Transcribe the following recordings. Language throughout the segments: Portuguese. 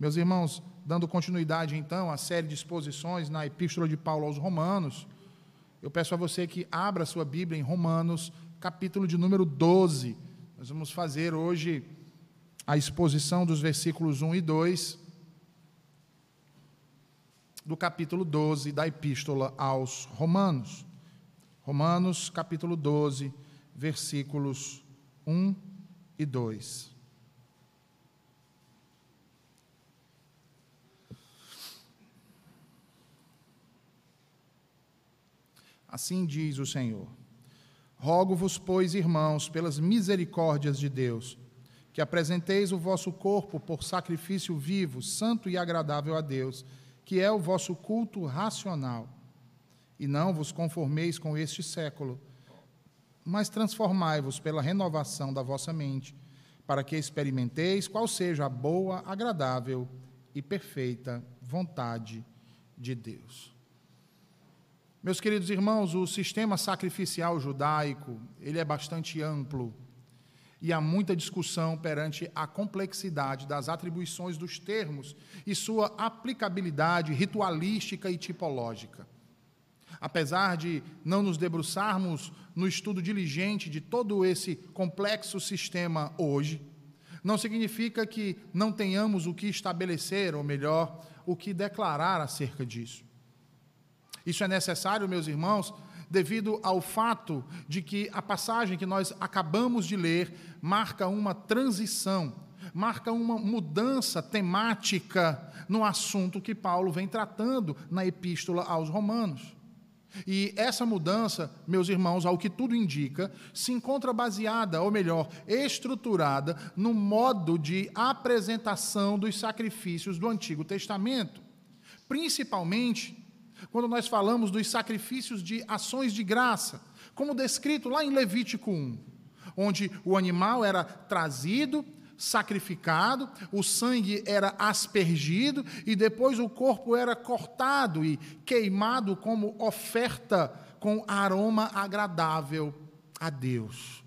Meus irmãos, dando continuidade então à série de exposições na Epístola de Paulo aos Romanos, eu peço a você que abra sua Bíblia em Romanos, capítulo de número 12. Nós vamos fazer hoje a exposição dos versículos 1 e 2 do capítulo 12 da Epístola aos Romanos. Romanos, capítulo 12, versículos 1 e 2. Assim diz o Senhor: Rogo-vos, pois, irmãos, pelas misericórdias de Deus, que apresenteis o vosso corpo por sacrifício vivo, santo e agradável a Deus, que é o vosso culto racional. E não vos conformeis com este século, mas transformai-vos pela renovação da vossa mente, para que experimenteis qual seja a boa, agradável e perfeita vontade de Deus. Meus queridos irmãos, o sistema sacrificial judaico, ele é bastante amplo e há muita discussão perante a complexidade das atribuições dos termos e sua aplicabilidade ritualística e tipológica. Apesar de não nos debruçarmos no estudo diligente de todo esse complexo sistema hoje, não significa que não tenhamos o que estabelecer, ou melhor, o que declarar acerca disso. Isso é necessário, meus irmãos, devido ao fato de que a passagem que nós acabamos de ler marca uma transição, marca uma mudança temática no assunto que Paulo vem tratando na epístola aos Romanos. E essa mudança, meus irmãos, ao que tudo indica, se encontra baseada, ou melhor, estruturada no modo de apresentação dos sacrifícios do Antigo Testamento. Principalmente quando nós falamos dos sacrifícios de ações de graça, como descrito lá em Levítico 1, onde o animal era trazido, sacrificado, o sangue era aspergido e depois o corpo era cortado e queimado como oferta com aroma agradável a Deus.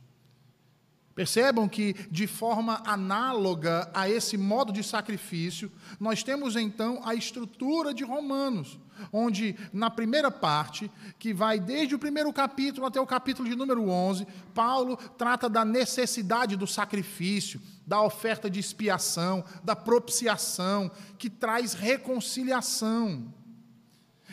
Percebam que, de forma análoga a esse modo de sacrifício, nós temos então a estrutura de Romanos, onde na primeira parte, que vai desde o primeiro capítulo até o capítulo de número 11, Paulo trata da necessidade do sacrifício, da oferta de expiação, da propiciação, que traz reconciliação.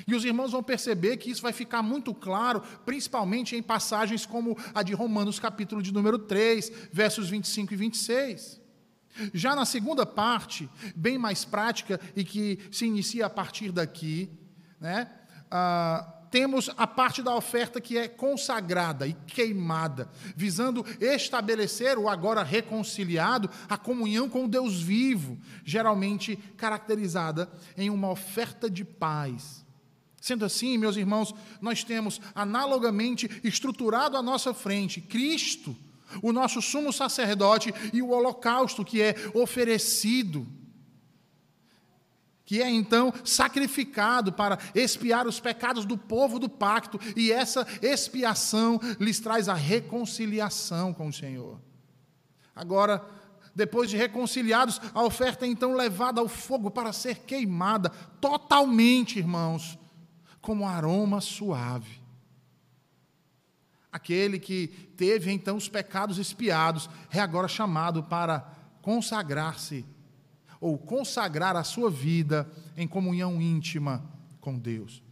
E os irmãos vão perceber que isso vai ficar muito claro, principalmente em passagens como a de Romanos, capítulo de número 3, versos 25 e 26. Já na segunda parte, bem mais prática e que se inicia a partir daqui, né? Ah, temos a parte da oferta que é consagrada e queimada, visando estabelecer o agora reconciliado a comunhão com o Deus vivo, geralmente caracterizada em uma oferta de paz. Sendo assim, meus irmãos, nós temos analogamente estruturado à nossa frente Cristo, o nosso sumo sacerdote e o holocausto que é oferecido que é então sacrificado para expiar os pecados do povo do pacto, e essa expiação lhes traz a reconciliação com o Senhor. Agora, depois de reconciliados, a oferta é então levada ao fogo para ser queimada totalmente, irmãos, como aroma suave. Aquele que teve então os pecados expiados é agora chamado para consagrar-se ou consagrar a sua vida em comunhão íntima com Deus.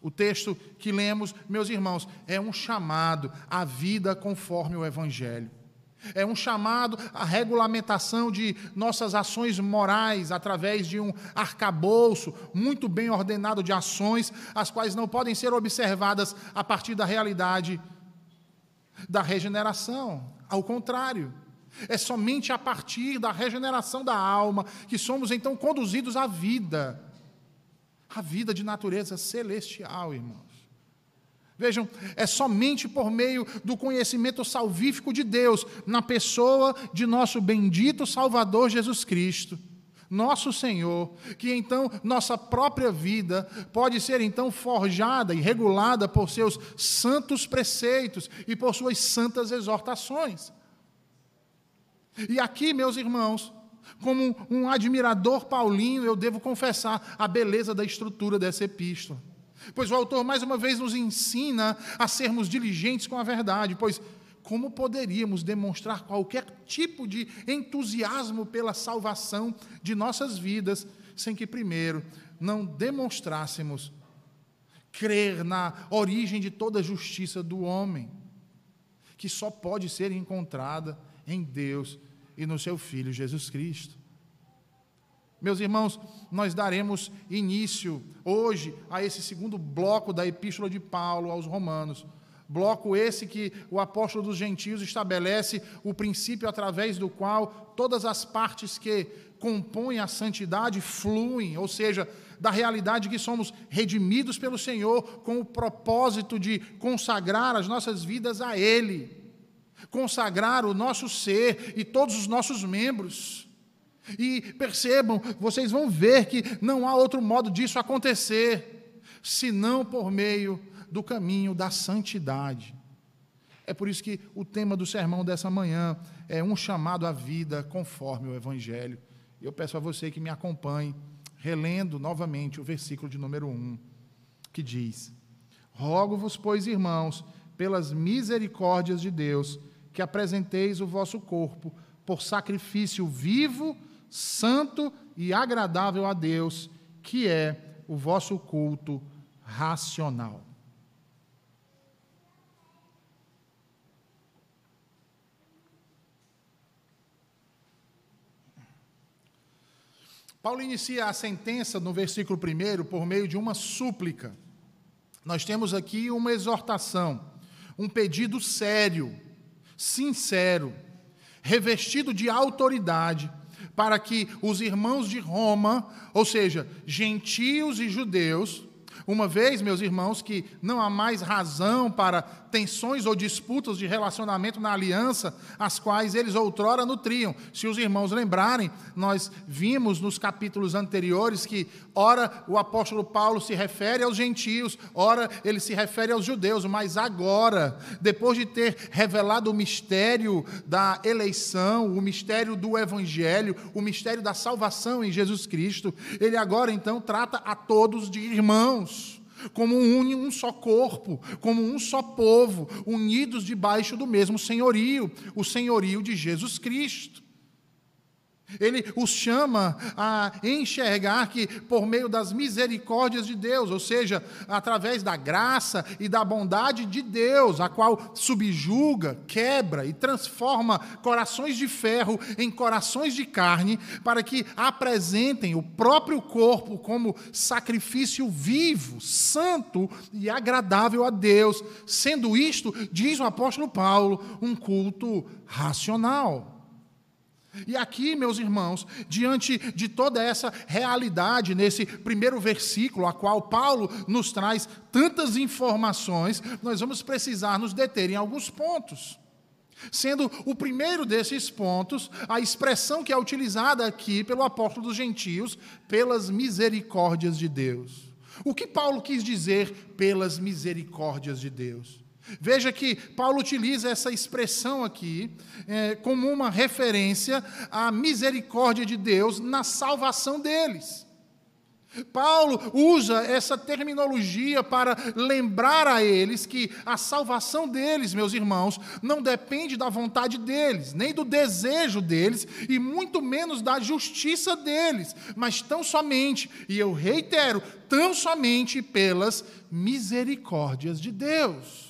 O texto que lemos, meus irmãos, é um chamado à vida conforme o Evangelho. É um chamado à regulamentação de nossas ações morais através de um arcabouço muito bem ordenado de ações, as quais não podem ser observadas a partir da realidade da regeneração. Ao contrário, é somente a partir da regeneração da alma que somos então conduzidos à vida, a vida de natureza celestial, irmãos. Vejam, é somente por meio do conhecimento salvífico de Deus, na pessoa de nosso bendito Salvador Jesus Cristo, nosso Senhor, que então nossa própria vida pode ser então forjada e regulada por seus santos preceitos e por suas santas exortações. E aqui, meus irmãos, Como um admirador paulino, eu devo confessar a beleza da estrutura dessa epístola. Pois o autor, mais uma vez, nos ensina a sermos diligentes com a verdade, pois como poderíamos demonstrar qualquer tipo de entusiasmo pela salvação de nossas vidas sem que, primeiro, não demonstrássemos crer na origem de toda a justiça do homem, que só pode ser encontrada em Deus e no seu Filho Jesus Cristo. Meus irmãos, nós daremos início hoje a esse segundo bloco da Epístola de Paulo aos Romanos. Bloco esse que o apóstolo dos gentios estabelece o princípio através do qual todas as partes que compõem a santidade fluem, ou seja, da realidade que somos redimidos pelo Senhor com o propósito de consagrar as nossas vidas a Ele, consagrar o nosso ser e todos os nossos membros. E percebam, vocês vão ver que não há outro modo disso acontecer, senão por meio do caminho da santidade. É por isso que o tema do sermão dessa manhã é um chamado à vida conforme o Evangelho. Eu peço a você que me acompanhe, relendo novamente o versículo de número 1, que diz: Rogo-vos, pois, irmãos, pelas misericórdias de Deus, que apresenteis o vosso corpo por sacrifício vivo, santo e agradável a Deus, que é o vosso culto racional. Paulo inicia a sentença no versículo 1 por meio de uma súplica. Nós temos aqui uma exortação, um pedido sério, sincero, revestido de autoridade, para que os irmãos de Roma, ou seja, gentios e judeus, uma vez, meus irmãos, que não há mais razão para tensões ou disputas de relacionamento na aliança, as quais eles outrora nutriam. Se os irmãos lembrarem, nós vimos nos capítulos anteriores que, ora, o apóstolo Paulo se refere aos gentios, ora, ele se refere aos judeus, mas agora, depois de ter revelado o mistério da eleição, o mistério do evangelho, o mistério da salvação em Jesus Cristo, ele agora então trata a todos de irmãos como um, um só corpo, como um só povo, unidos debaixo do mesmo senhorio, o senhorio de Jesus Cristo. Ele os chama a enxergar que, por meio das misericórdias de Deus, ou seja, através da graça e da bondade de Deus, a qual subjuga, quebra e transforma corações de ferro em corações de carne, para que apresentem o próprio corpo como sacrifício vivo, santo e agradável a Deus, sendo isto, diz o apóstolo Paulo, um culto racional. E aqui, meus irmãos, diante de toda essa realidade, nesse primeiro versículo, a qual Paulo nos traz tantas informações, nós vamos precisar nos deter em alguns pontos. Sendo o primeiro desses pontos a expressão que é utilizada aqui pelo apóstolo dos gentios, pelas misericórdias de Deus. O que Paulo quis dizer pelas misericórdias de Deus? Veja que Paulo utiliza essa expressão aqui é, como uma referência à misericórdia de Deus na salvação deles. Paulo usa essa terminologia para lembrar a eles que a salvação deles, meus irmãos, não depende da vontade deles, nem do desejo deles, e muito menos da justiça deles, mas tão somente, e eu reitero, tão somente pelas misericórdias de Deus.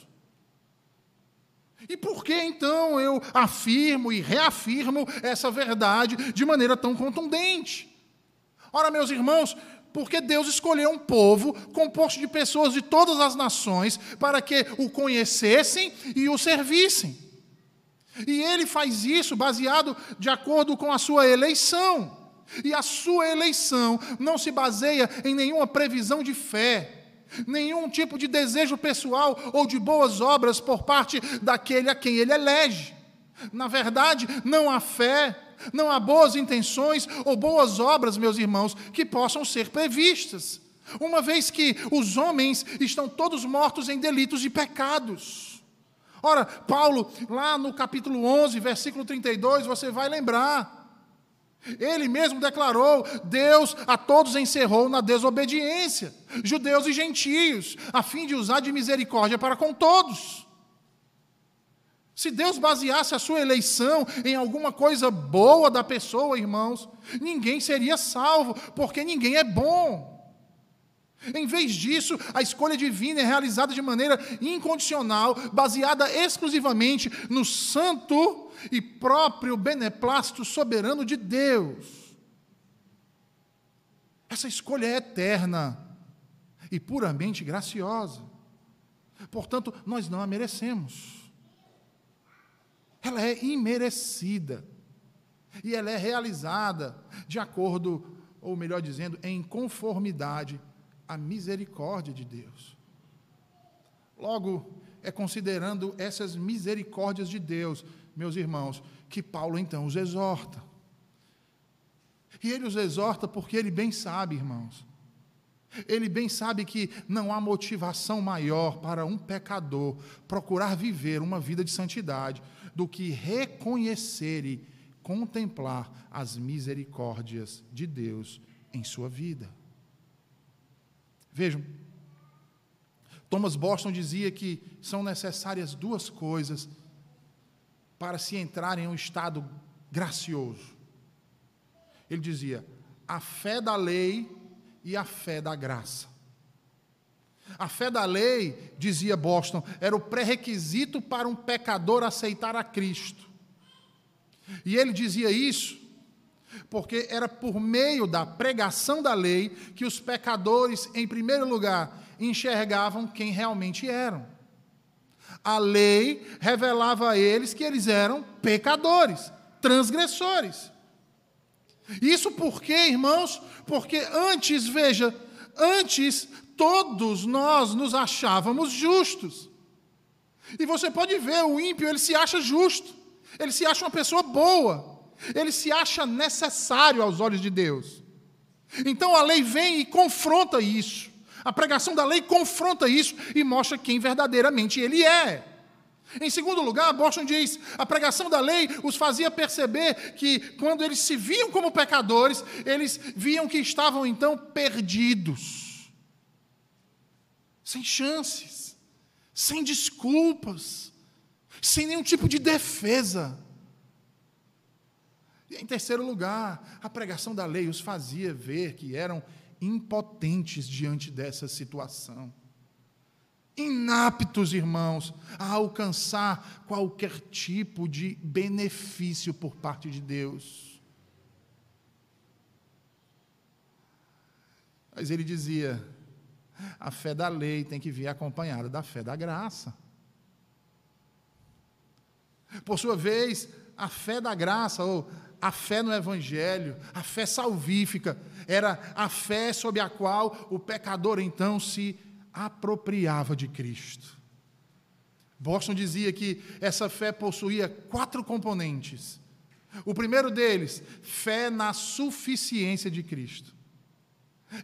E por que então eu afirmo e reafirmo essa verdade de maneira tão contundente? Ora, meus irmãos, porque Deus escolheu um povo composto de pessoas de todas as nações para que o conhecessem e o servissem. E ele faz isso baseado de acordo com a sua eleição. E a sua eleição não se baseia em nenhuma previsão de fé nenhum tipo de desejo pessoal ou de boas obras por parte daquele a quem ele elege. Na verdade, não há fé, não há boas intenções ou boas obras, meus irmãos, que possam ser previstas, uma vez que os homens estão todos mortos em delitos e pecados. Ora, Paulo, lá no capítulo 11, versículo 32, você vai lembrar Ele mesmo declarou: Deus a todos encerrou na desobediência, judeus e gentios, a fim de usar de misericórdia para com todos. Se Deus baseasse a sua eleição em alguma coisa boa da pessoa, irmãos, ninguém seria salvo, porque ninguém é bom. Em vez disso, a escolha divina é realizada de maneira incondicional, baseada exclusivamente no santo e próprio beneplácito soberano de Deus. Essa escolha é eterna e puramente graciosa. Portanto, nós não a merecemos. Ela é imerecida. E ela é realizada de acordo, ou melhor dizendo, em conformidade à misericórdia de Deus. Logo, é considerando essas misericórdias de Deus meus irmãos, que Paulo então os exorta. E ele os exorta porque ele bem sabe, irmãos. Ele bem sabe que não há motivação maior para um pecador procurar viver uma vida de santidade do que reconhecer e contemplar as misericórdias de Deus em sua vida. Vejam, Thomas Boston dizia que são necessárias duas coisas para se entrar em um estado gracioso. Ele dizia: a fé da lei e a fé da graça. A fé da lei, dizia Boston, era o pré-requisito para um pecador aceitar a Cristo. E ele dizia isso porque era por meio da pregação da lei que os pecadores, em primeiro lugar, enxergavam quem realmente eram. A lei revelava a eles que eles eram pecadores, transgressores. Isso por quê, irmãos? Porque antes, veja, antes todos nós nos achávamos justos. E você pode ver, o ímpio, ele se acha justo. Ele se acha uma pessoa boa. Ele se acha necessário aos olhos de Deus. Então a lei vem e confronta isso. A pregação da lei confronta isso e mostra quem verdadeiramente ele é. Em segundo lugar, Boston diz: a pregação da lei os fazia perceber que, quando eles se viam como pecadores, eles viam que estavam então perdidos, sem chances, sem desculpas, sem nenhum tipo de defesa. E em terceiro lugar, a pregação da lei os fazia ver que eram impotentes diante dessa situação. Inaptos, irmãos, a alcançar qualquer tipo de benefício por parte de Deus. Mas ele dizia: a fé da lei tem que vir acompanhada da fé da graça. Por sua vez, a fé da graça, ou a fé no Evangelho, a fé salvífica, era a fé sob a qual o pecador então se apropriava de Cristo. Boston dizia que essa fé possuía quatro componentes. O primeiro deles, fé na suficiência de Cristo.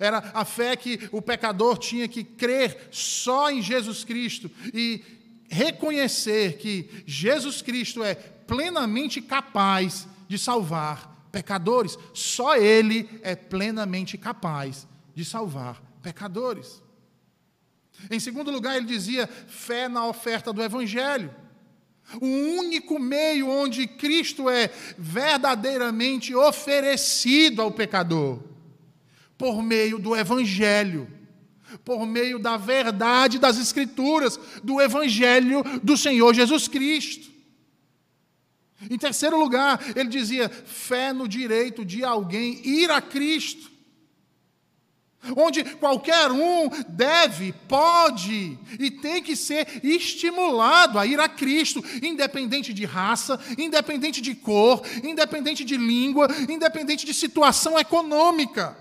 Era a fé que o pecador tinha que crer só em Jesus Cristo e reconhecer que Jesus Cristo é plenamente capaz de salvar pecadores. Só Ele é plenamente capaz de salvar pecadores. Em segundo lugar, ele dizia fé na oferta do Evangelho. O único meio onde Cristo é verdadeiramente oferecido ao pecador, por meio do Evangelho, por meio da verdade das Escrituras, do Evangelho do Senhor Jesus Cristo. Em terceiro lugar, ele dizia fé no direito de alguém ir a Cristo. Onde qualquer um deve, pode e tem que ser estimulado a ir a Cristo, independente de raça, independente de cor, independente de língua, independente de situação econômica.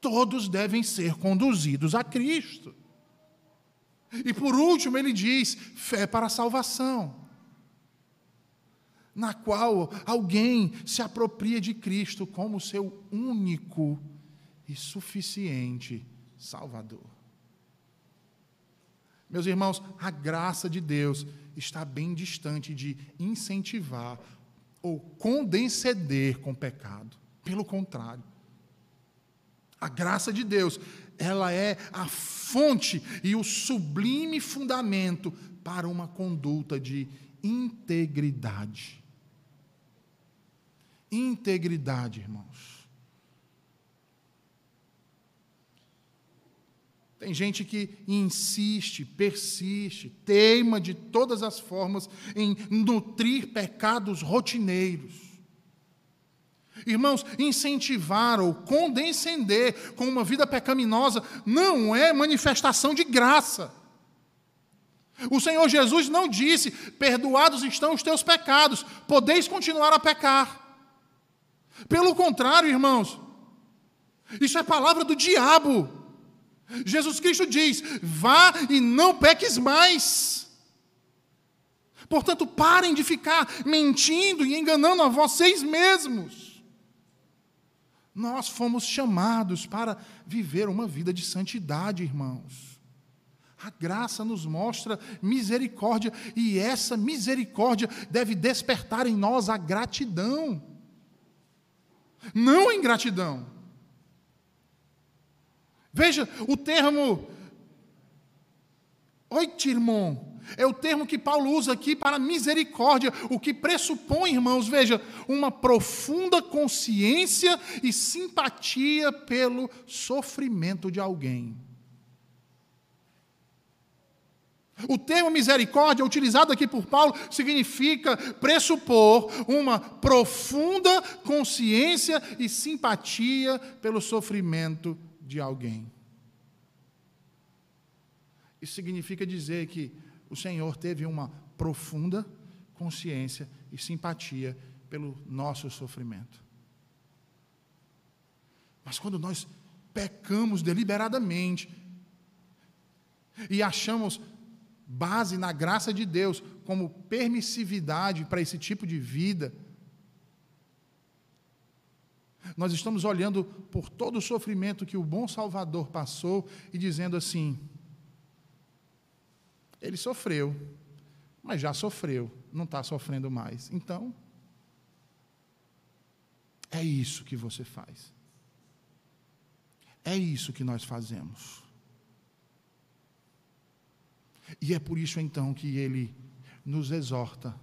Todos devem ser conduzidos a Cristo. E por último, ele diz: fé para a salvação na qual alguém se apropria de Cristo como seu único e suficiente Salvador. Meus irmãos, a graça de Deus está bem distante de incentivar ou condescender com o pecado. Pelo contrário. A graça de Deus, ela é a fonte e o sublime fundamento para uma conduta de integridade. Integridade, irmãos. Tem gente que insiste, persiste, teima de todas as formas em nutrir pecados rotineiros. Irmãos, incentivar ou condescender com uma vida pecaminosa não é manifestação de graça. O Senhor Jesus não disse: perdoados estão os teus pecados, podeis continuar a pecar. Pelo contrário, irmãos, isso é palavra do diabo. Jesus Cristo diz: vá e não peques mais. Portanto, parem de ficar mentindo e enganando a vocês mesmos. Nós fomos chamados para viver uma vida de santidade, irmãos. A graça nos mostra misericórdia e essa misericórdia deve despertar em nós a gratidão. Não ingratidão. Veja, o termo oitirmon é o termo que Paulo usa aqui para misericórdia, o que pressupõe, irmãos, veja, uma profunda consciência e simpatia pelo sofrimento de alguém. O termo misericórdia, utilizado aqui por Paulo, significa pressupor uma profunda consciência e simpatia pelo sofrimento de alguém. Isso significa dizer que o Senhor teve uma profunda consciência e simpatia pelo nosso sofrimento. Mas quando nós pecamos deliberadamente e achamos base na graça de Deus como permissividade para esse tipo de vida, nós estamos olhando por todo o sofrimento que o bom Salvador passou e dizendo assim: ele sofreu, mas já sofreu, não está sofrendo mais. Então, é isso que você faz. É isso que nós fazemos. E é por isso então que ele nos exorta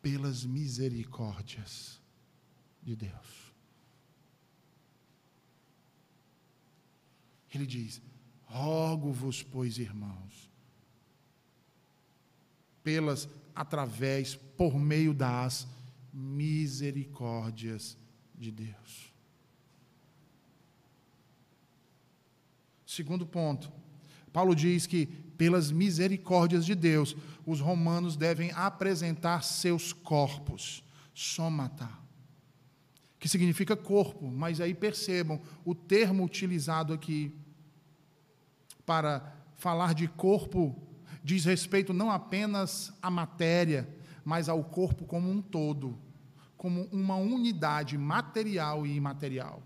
pelas misericórdias de Deus. Ele diz: Rogo-vos, pois, irmãos, pelas, através, por meio das misericórdias de Deus. Segundo ponto, Paulo diz que, pelas misericórdias de Deus, os romanos devem apresentar seus corpos, somatar que significa corpo, mas aí percebam o termo utilizado aqui para falar de corpo diz respeito não apenas à matéria, mas ao corpo como um todo, como uma unidade material e imaterial.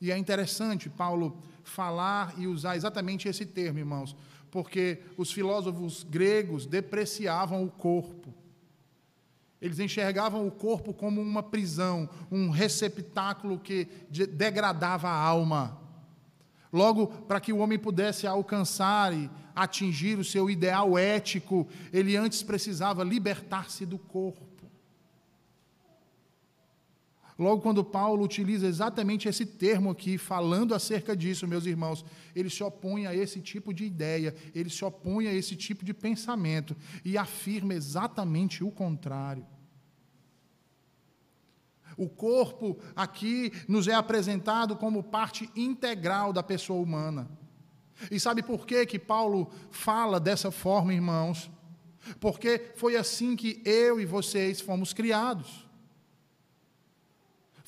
E é interessante Paulo falar e usar exatamente esse termo, irmãos, porque os filósofos gregos depreciavam o corpo. Eles enxergavam o corpo como uma prisão, um receptáculo que degradava a alma. Logo, para que o homem pudesse alcançar e atingir o seu ideal ético, ele antes precisava libertar-se do corpo. Logo, quando Paulo utiliza exatamente esse termo aqui, falando acerca disso, meus irmãos, ele se opõe a esse tipo de ideia, ele se opõe a esse tipo de pensamento e afirma exatamente o contrário. O corpo aqui nos é apresentado como parte integral da pessoa humana. E sabe por que, que Paulo fala dessa forma, irmãos? Porque foi assim que eu e vocês fomos criados.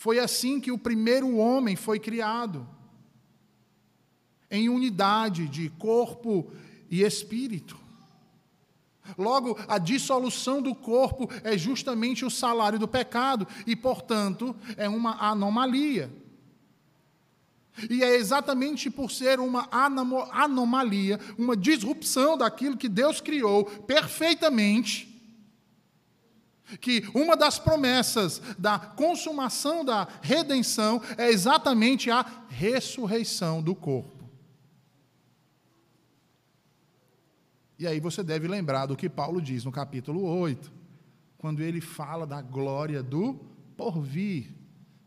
Foi assim que o primeiro homem foi criado em unidade de corpo e espírito. Logo, a dissolução do corpo é justamente o salário do pecado e, portanto, é uma anomalia. E é exatamente por ser uma anomalia, uma disrupção daquilo que Deus criou perfeitamente, Que uma das promessas da consumação da redenção é exatamente a ressurreição do corpo. E aí você deve lembrar do que Paulo diz no capítulo 8, quando ele fala da glória do porvir.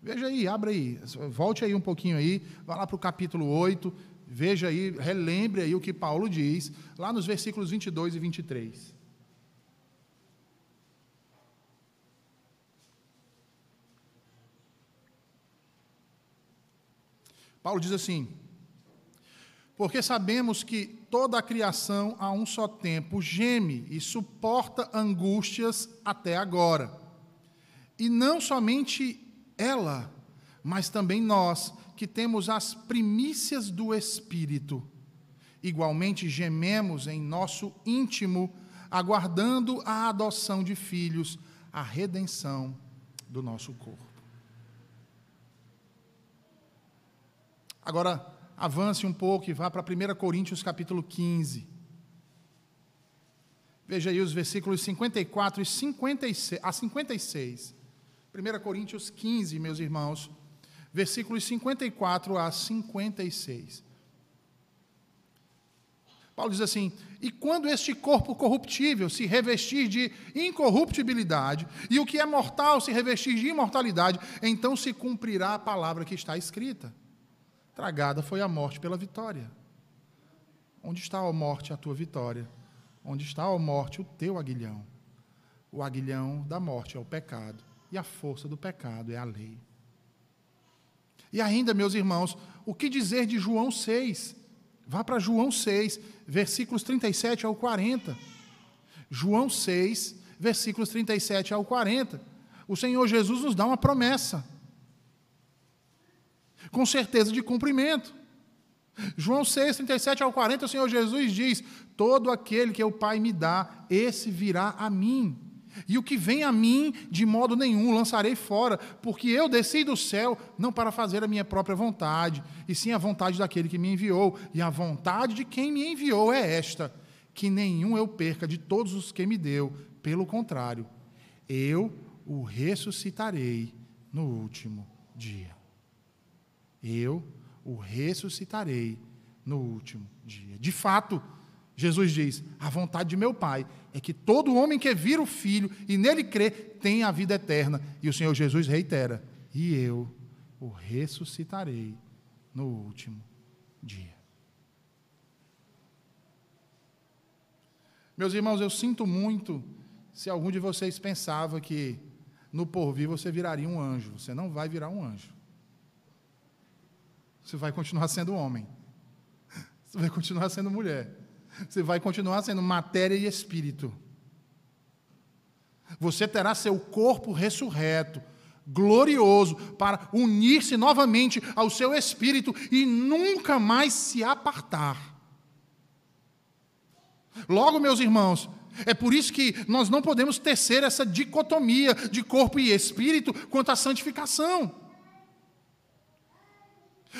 Veja aí, abra aí, volte aí um pouquinho aí, vá lá para o capítulo 8, veja aí, relembre aí o que Paulo diz, lá nos versículos 22 e 23. Paulo diz assim: Porque sabemos que toda a criação a um só tempo geme e suporta angústias até agora. E não somente ela, mas também nós, que temos as primícias do Espírito. Igualmente gememos em nosso íntimo, aguardando a adoção de filhos, a redenção do nosso corpo. Agora, avance um pouco e vá para 1 Coríntios capítulo 15. Veja aí os versículos 54 e 56, a 56. 1 Coríntios 15, meus irmãos, versículos 54 a 56. Paulo diz assim: E quando este corpo corruptível se revestir de incorruptibilidade, e o que é mortal se revestir de imortalidade, então se cumprirá a palavra que está escrita Tragada foi a morte pela vitória. Onde está, a morte, a tua vitória? Onde está, a morte, o teu aguilhão? O aguilhão da morte é o pecado, e a força do pecado é a lei. E ainda, meus irmãos, o que dizer de João 6? Vá para João 6, versículos 37 ao 40. João 6, versículos 37 ao 40. O Senhor Jesus nos dá uma promessa com certeza de cumprimento. João 6, 37 ao 40, o Senhor Jesus diz: Todo aquele que o Pai me dá, esse virá a mim. E o que vem a mim, de modo nenhum lançarei fora, porque eu desci do céu não para fazer a minha própria vontade, e sim a vontade daquele que me enviou. E a vontade de quem me enviou é esta: que nenhum eu perca de todos os que me deu, pelo contrário, eu o ressuscitarei no último dia eu o ressuscitarei no último dia. De fato, Jesus diz: a vontade de meu Pai é que todo homem que vira o Filho e nele crê tenha a vida eterna. E o Senhor Jesus reitera: e eu o ressuscitarei no último dia. Meus irmãos, eu sinto muito se algum de vocês pensava que no porvir você viraria um anjo. Você não vai virar um anjo. Você vai continuar sendo homem. Você vai continuar sendo mulher. Você vai continuar sendo matéria e espírito. Você terá seu corpo ressurreto, glorioso, para unir-se novamente ao seu espírito e nunca mais se apartar. Logo, meus irmãos, é por isso que nós não podemos tecer essa dicotomia de corpo e espírito quanto à santificação.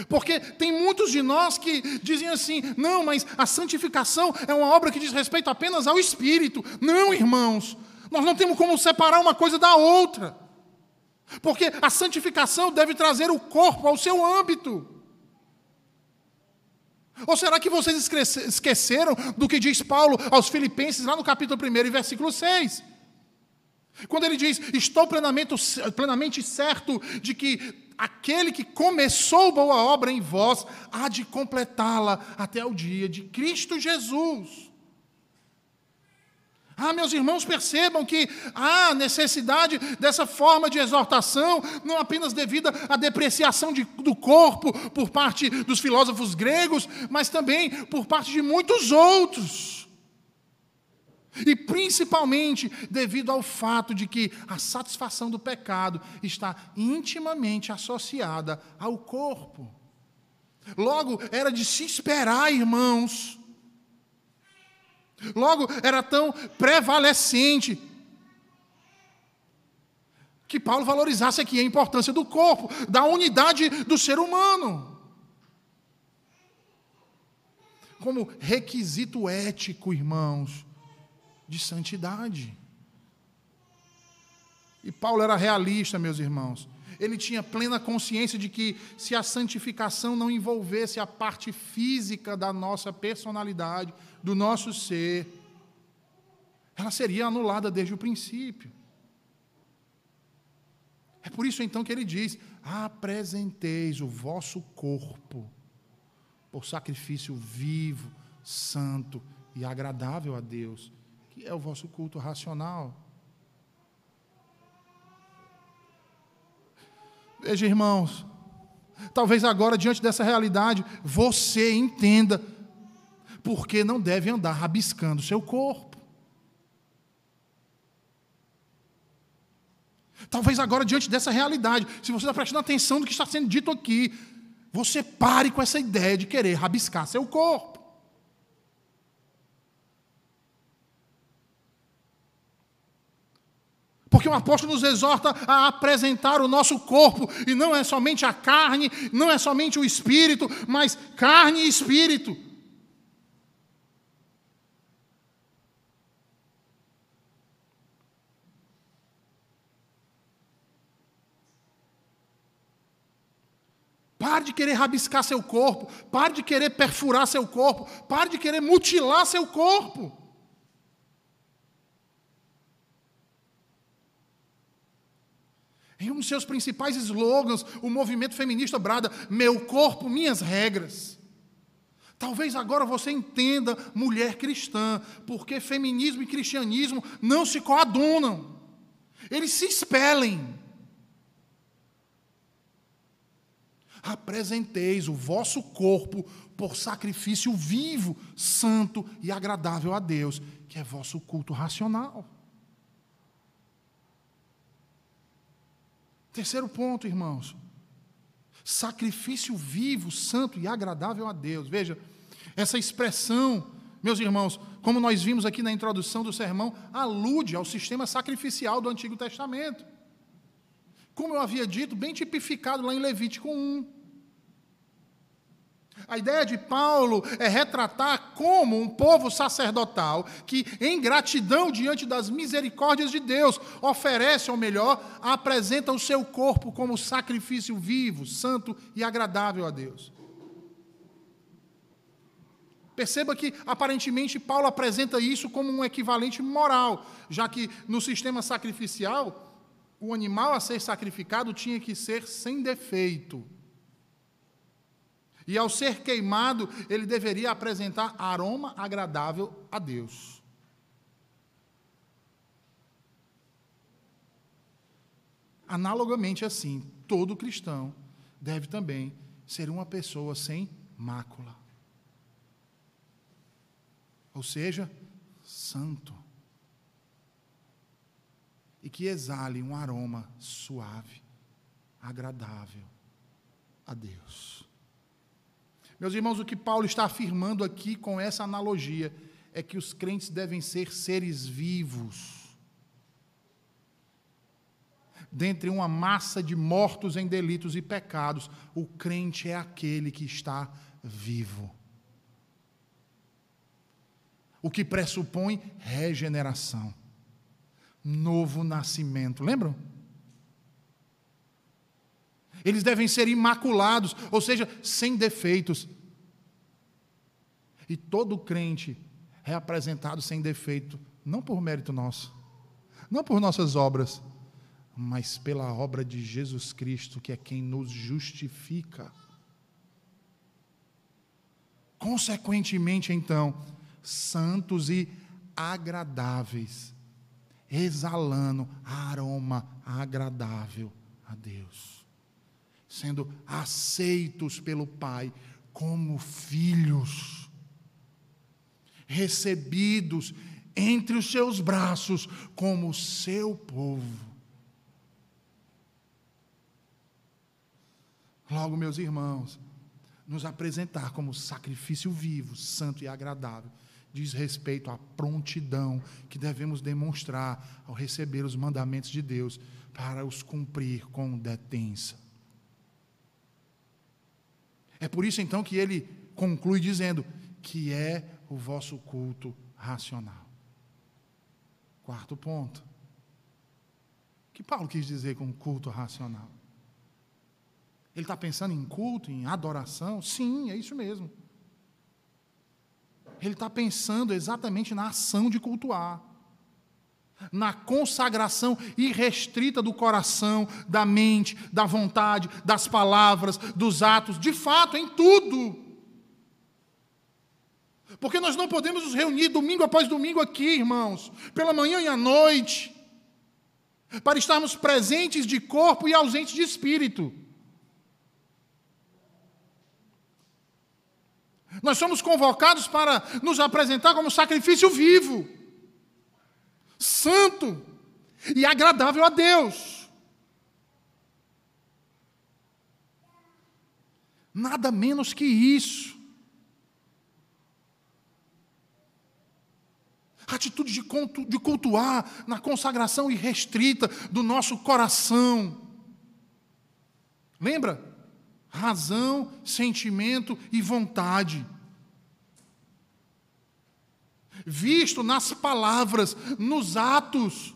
Porque tem muitos de nós que dizem assim: não, mas a santificação é uma obra que diz respeito apenas ao espírito. Não, irmãos, nós não temos como separar uma coisa da outra. Porque a santificação deve trazer o corpo ao seu âmbito. Ou será que vocês esqueceram do que diz Paulo aos Filipenses, lá no capítulo 1 e versículo 6? Quando ele diz: Estou plenamente, plenamente certo de que aquele que começou boa obra em vós há de completá-la até o dia de Cristo Jesus. Ah, meus irmãos, percebam que há necessidade dessa forma de exortação, não apenas devido à depreciação de, do corpo por parte dos filósofos gregos, mas também por parte de muitos outros. E principalmente devido ao fato de que a satisfação do pecado está intimamente associada ao corpo. Logo, era de se esperar, irmãos. Logo, era tão prevalecente que Paulo valorizasse aqui a importância do corpo, da unidade do ser humano. Como requisito ético, irmãos, de santidade. E Paulo era realista, meus irmãos. Ele tinha plena consciência de que se a santificação não envolvesse a parte física da nossa personalidade, do nosso ser, ela seria anulada desde o princípio. É por isso então que ele diz: apresenteis o vosso corpo por sacrifício vivo, santo e agradável a Deus, que é o vosso culto racional. Veja, irmãos, talvez agora, diante dessa realidade, você entenda porque não deve andar rabiscando seu corpo. Talvez agora, diante dessa realidade, se você está prestando atenção no que está sendo dito aqui, você pare com essa ideia de querer rabiscar seu corpo. Porque o apóstolo nos exorta a apresentar o nosso corpo, e não é somente a carne, não é somente o espírito, mas carne e espírito. Pare de querer rabiscar seu corpo, pare de querer perfurar seu corpo, pare de querer mutilar seu corpo. Em um dos seus principais slogans, o movimento feminista brada: Meu corpo, minhas regras. Talvez agora você entenda, mulher cristã, porque feminismo e cristianismo não se coadunam, eles se expelem. Apresenteis o vosso corpo por sacrifício vivo, santo e agradável a Deus, que é vosso culto racional. Terceiro ponto, irmãos. Sacrifício vivo, santo e agradável a Deus. Veja, essa expressão, meus irmãos, como nós vimos aqui na introdução do sermão, alude ao sistema sacrificial do Antigo Testamento. Como eu havia dito, bem tipificado lá em Levítico 1. A ideia de Paulo é retratar como um povo sacerdotal que, em gratidão diante das misericórdias de Deus, oferece, ou melhor, apresenta o seu corpo como sacrifício vivo, santo e agradável a Deus. Perceba que, aparentemente, Paulo apresenta isso como um equivalente moral, já que no sistema sacrificial, o animal a ser sacrificado tinha que ser sem defeito. E ao ser queimado, ele deveria apresentar aroma agradável a Deus. Analogamente assim, todo cristão deve também ser uma pessoa sem mácula. Ou seja, santo. E que exale um aroma suave, agradável a Deus. Meus irmãos, o que Paulo está afirmando aqui com essa analogia é que os crentes devem ser seres vivos. Dentre uma massa de mortos em delitos e pecados, o crente é aquele que está vivo. O que pressupõe regeneração, novo nascimento. Lembram? Eles devem ser imaculados, ou seja, sem defeitos. E todo crente é apresentado sem defeito, não por mérito nosso, não por nossas obras, mas pela obra de Jesus Cristo, que é quem nos justifica. Consequentemente, então, santos e agradáveis, exalando aroma agradável a Deus sendo aceitos pelo Pai como filhos, recebidos entre os seus braços como seu povo. Logo, meus irmãos, nos apresentar como sacrifício vivo, santo e agradável, diz respeito à prontidão que devemos demonstrar ao receber os mandamentos de Deus para os cumprir com detença. É por isso então que ele conclui dizendo que é o vosso culto racional. Quarto ponto. que Paulo quis dizer com culto racional? Ele está pensando em culto, em adoração? Sim, é isso mesmo. Ele está pensando exatamente na ação de cultuar, na consagração irrestrita do coração, da mente, da vontade, das palavras, dos atos, de fato, em tudo. Porque nós não podemos nos reunir domingo após domingo aqui, irmãos, pela manhã e à noite, para estarmos presentes de corpo e ausentes de espírito. Nós somos convocados para nos apresentar como sacrifício vivo, santo e agradável a Deus. Nada menos que isso. Atitude de cultuar na consagração irrestrita do nosso coração. Lembra? razão, sentimento e vontade. Visto nas palavras, nos atos.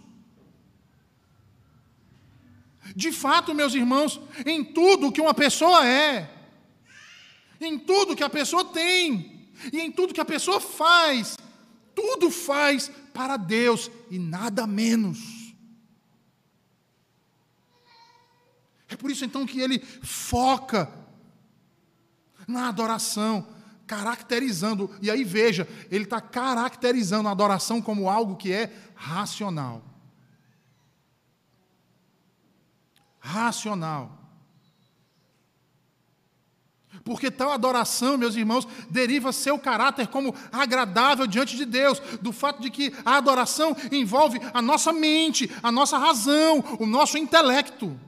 De fato, meus irmãos, em tudo que uma pessoa é, em tudo que a pessoa tem, e em tudo que a pessoa faz, tudo faz para Deus e nada menos. É por isso então que ele foca na adoração, caracterizando. E aí veja, ele está caracterizando a adoração como algo que é racional. Racional. Porque tal adoração, meus irmãos, deriva seu caráter como agradável diante de Deus, do fato de que a adoração envolve a nossa mente, a nossa razão, o nosso intelecto.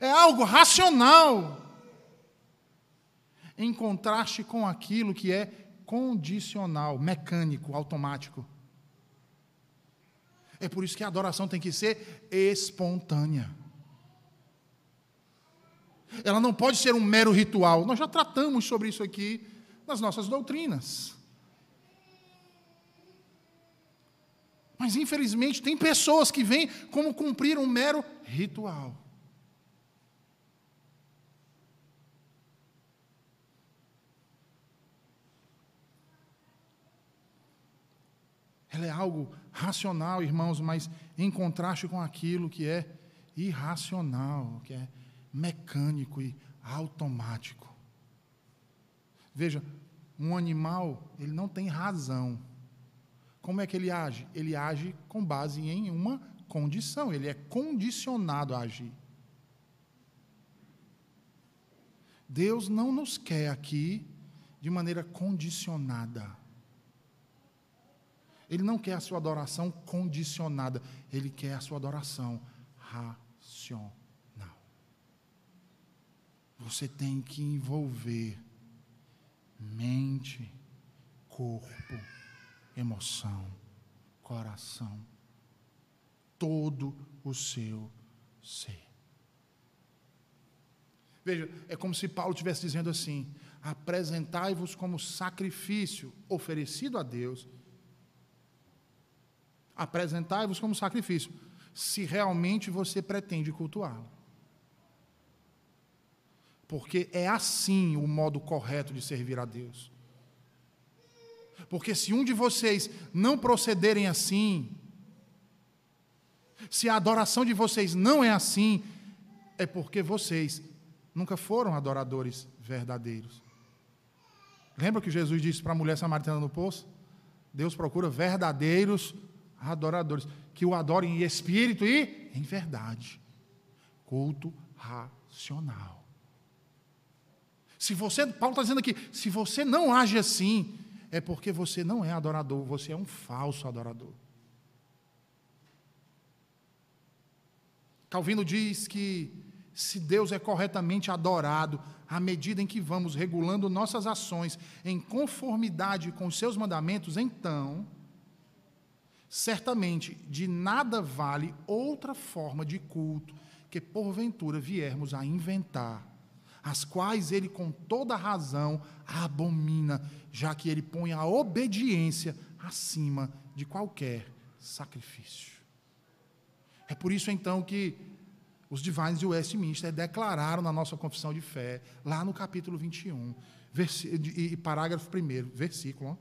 É algo racional. Em contraste com aquilo que é condicional, mecânico, automático. É por isso que a adoração tem que ser espontânea. Ela não pode ser um mero ritual. Nós já tratamos sobre isso aqui nas nossas doutrinas. Mas, infelizmente, tem pessoas que veem como cumprir um mero ritual. Ela é algo racional, irmãos, mas em contraste com aquilo que é irracional, que é mecânico e automático. Veja, um animal, ele não tem razão. Como é que ele age? Ele age com base em uma condição, ele é condicionado a agir. Deus não nos quer aqui de maneira condicionada. Ele não quer a sua adoração condicionada, ele quer a sua adoração racional. Você tem que envolver mente, corpo, emoção, coração, todo o seu ser. Veja, é como se Paulo estivesse dizendo assim: apresentai-vos como sacrifício oferecido a Deus apresentai-vos como sacrifício, se realmente você pretende cultuá-lo. Porque é assim o modo correto de servir a Deus. Porque se um de vocês não procederem assim, se a adoração de vocês não é assim, é porque vocês nunca foram adoradores verdadeiros. Lembra que Jesus disse para a mulher samaritana no poço? Deus procura verdadeiros adoradores, que o adorem em espírito e em verdade. Culto racional. Se você, Paulo está dizendo aqui, se você não age assim, é porque você não é adorador, você é um falso adorador. Calvino diz que se Deus é corretamente adorado, à medida em que vamos regulando nossas ações em conformidade com os seus mandamentos, então Certamente de nada vale outra forma de culto que porventura viermos a inventar, as quais ele com toda razão abomina, já que ele põe a obediência acima de qualquer sacrifício. É por isso então que os Divines de Westminster declararam na nossa confissão de fé, lá no capítulo 21, e parágrafo 1, versículo.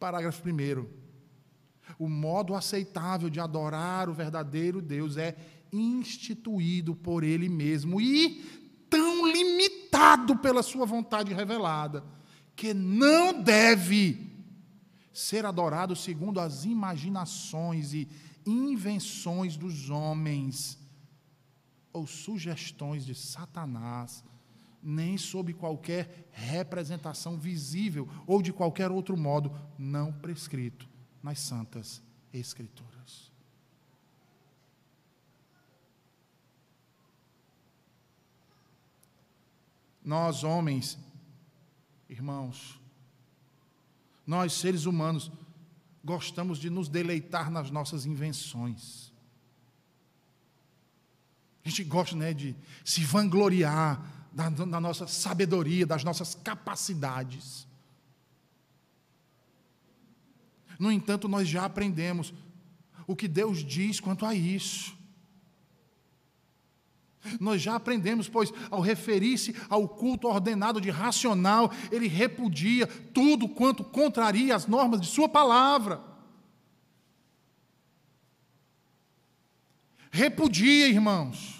Parágrafo 1. O modo aceitável de adorar o verdadeiro Deus é instituído por Ele mesmo e tão limitado pela Sua vontade revelada, que não deve ser adorado segundo as imaginações e invenções dos homens ou sugestões de Satanás, nem sob qualquer representação visível ou de qualquer outro modo não prescrito nas santas escrituras. Nós homens, irmãos, nós seres humanos gostamos de nos deleitar nas nossas invenções. A gente gosta né, de se vangloriar da, da nossa sabedoria, das nossas capacidades. No entanto, nós já aprendemos o que Deus diz quanto a isso. Nós já aprendemos, pois, ao referir-se ao culto ordenado de racional, ele repudia tudo quanto contraria as normas de Sua palavra. Repudia, irmãos.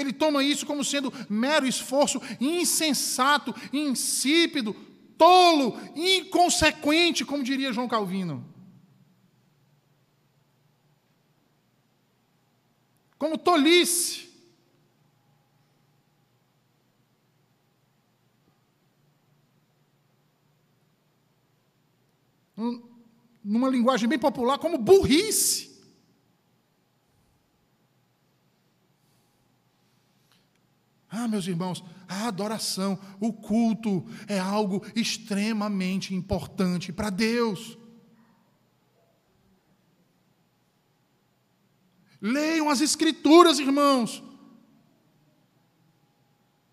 Ele toma isso como sendo mero esforço insensato, insípido, tolo, inconsequente, como diria João Calvino. como tolice. Numa linguagem bem popular, como burrice. Ah, meus irmãos, a adoração, o culto é algo extremamente importante para Deus. Leiam as Escrituras, irmãos.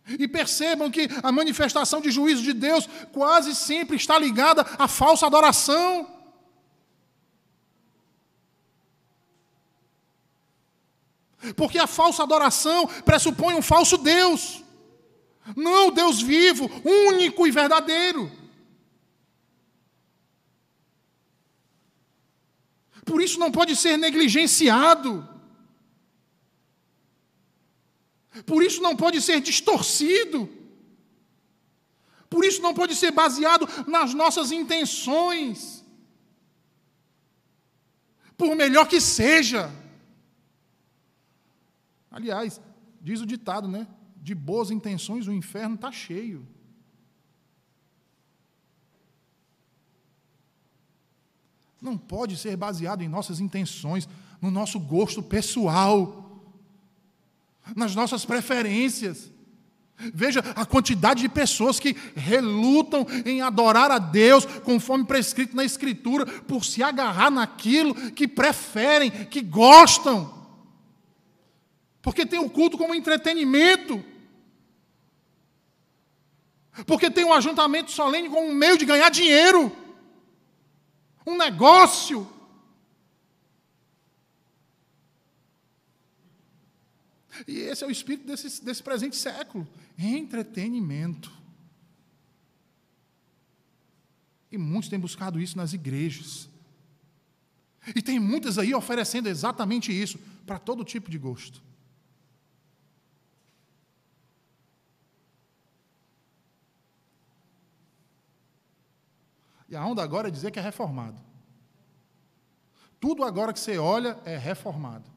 E percebam que a manifestação de juízo de Deus quase sempre está ligada à falsa adoração. Porque a falsa adoração pressupõe um falso Deus. Não o Deus vivo, único e verdadeiro. Por isso não pode ser negligenciado. Por isso não pode ser distorcido. Por isso não pode ser baseado nas nossas intenções. Por melhor que seja. Aliás, diz o ditado, né? De boas intenções o inferno está cheio. Não pode ser baseado em nossas intenções, no nosso gosto pessoal nas nossas preferências. Veja a quantidade de pessoas que relutam em adorar a Deus conforme prescrito na Escritura, por se agarrar naquilo que preferem, que gostam. Porque tem o culto como entretenimento. Porque tem o um ajuntamento solene como um meio de ganhar dinheiro. Um negócio. E esse é o espírito desse, desse presente século entretenimento. E muitos têm buscado isso nas igrejas. E tem muitas aí oferecendo exatamente isso, para todo tipo de gosto. E a onda agora é dizer que é reformado. Tudo agora que você olha é reformado.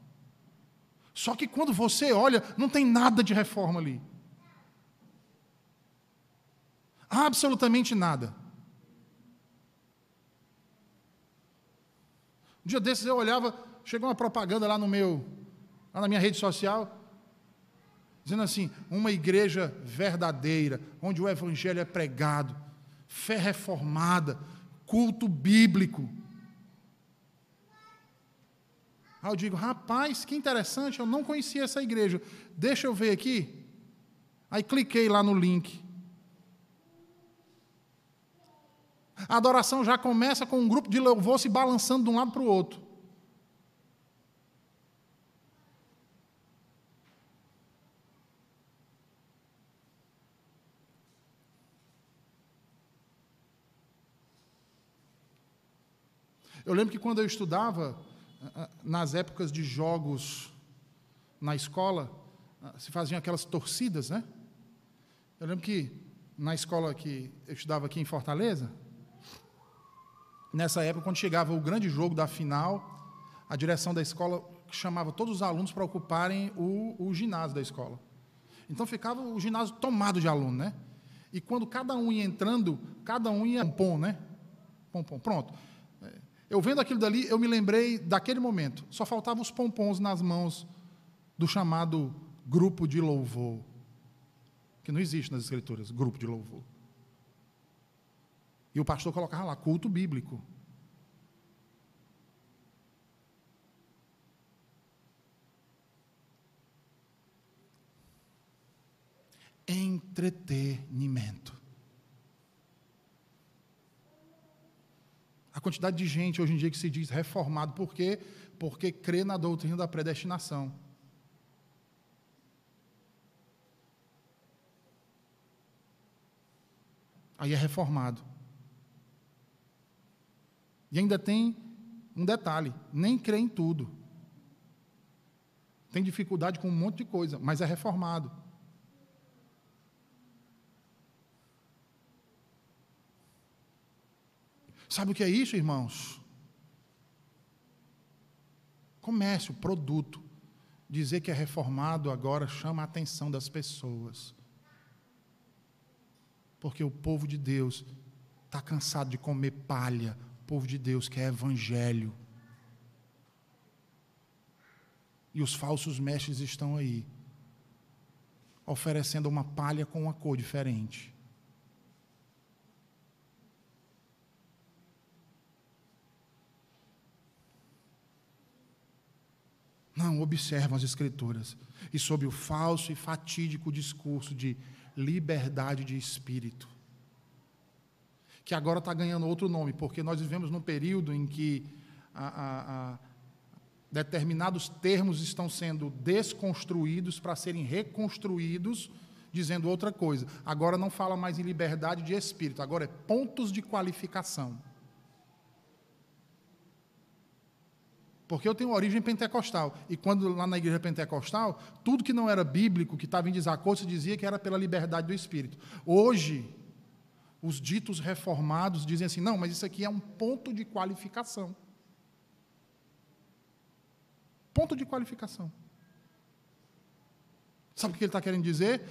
Só que quando você olha, não tem nada de reforma ali. Absolutamente nada. Um dia desses eu olhava, chegou uma propaganda lá no meu, lá na minha rede social, dizendo assim: uma igreja verdadeira, onde o evangelho é pregado, fé reformada, culto bíblico. Aí eu digo, rapaz, que interessante, eu não conhecia essa igreja. Deixa eu ver aqui. Aí cliquei lá no link. A adoração já começa com um grupo de louvor se balançando de um lado para o outro. Eu lembro que quando eu estudava, ah, ah, nas épocas de jogos na escola, ah, se faziam aquelas torcidas, né? Eu lembro que na escola que eu estudava aqui em Fortaleza, nessa época, quando chegava o grande jogo da final, a direção da escola chamava todos os alunos para ocuparem o, o ginásio da escola. Então ficava o ginásio tomado de aluno, né? E quando cada um ia entrando, cada um ia pompom, né? Pompom, pronto. Eu vendo aquilo dali, eu me lembrei daquele momento. Só faltavam os pompons nas mãos do chamado grupo de louvor. Que não existe nas escrituras, grupo de louvor. E o pastor colocava lá, culto bíblico. Entretenimento. Quantidade de gente hoje em dia que se diz reformado, por quê? Porque crê na doutrina da predestinação. Aí é reformado. E ainda tem um detalhe: nem crê em tudo. Tem dificuldade com um monte de coisa, mas é reformado. Sabe o que é isso, irmãos? Comércio, produto. Dizer que é reformado agora chama a atenção das pessoas. Porque o povo de Deus está cansado de comer palha. O povo de Deus quer evangelho. E os falsos mestres estão aí, oferecendo uma palha com uma cor diferente. Não, observam as Escrituras. E sob o falso e fatídico discurso de liberdade de espírito, que agora está ganhando outro nome, porque nós vivemos num período em que a, a, a, determinados termos estão sendo desconstruídos para serem reconstruídos, dizendo outra coisa. Agora não fala mais em liberdade de espírito, agora é pontos de qualificação. Porque eu tenho origem pentecostal. E quando lá na igreja pentecostal, tudo que não era bíblico, que estava em desacordo, se dizia que era pela liberdade do espírito. Hoje, os ditos reformados dizem assim: não, mas isso aqui é um ponto de qualificação. Ponto de qualificação. Sabe o que ele está querendo dizer?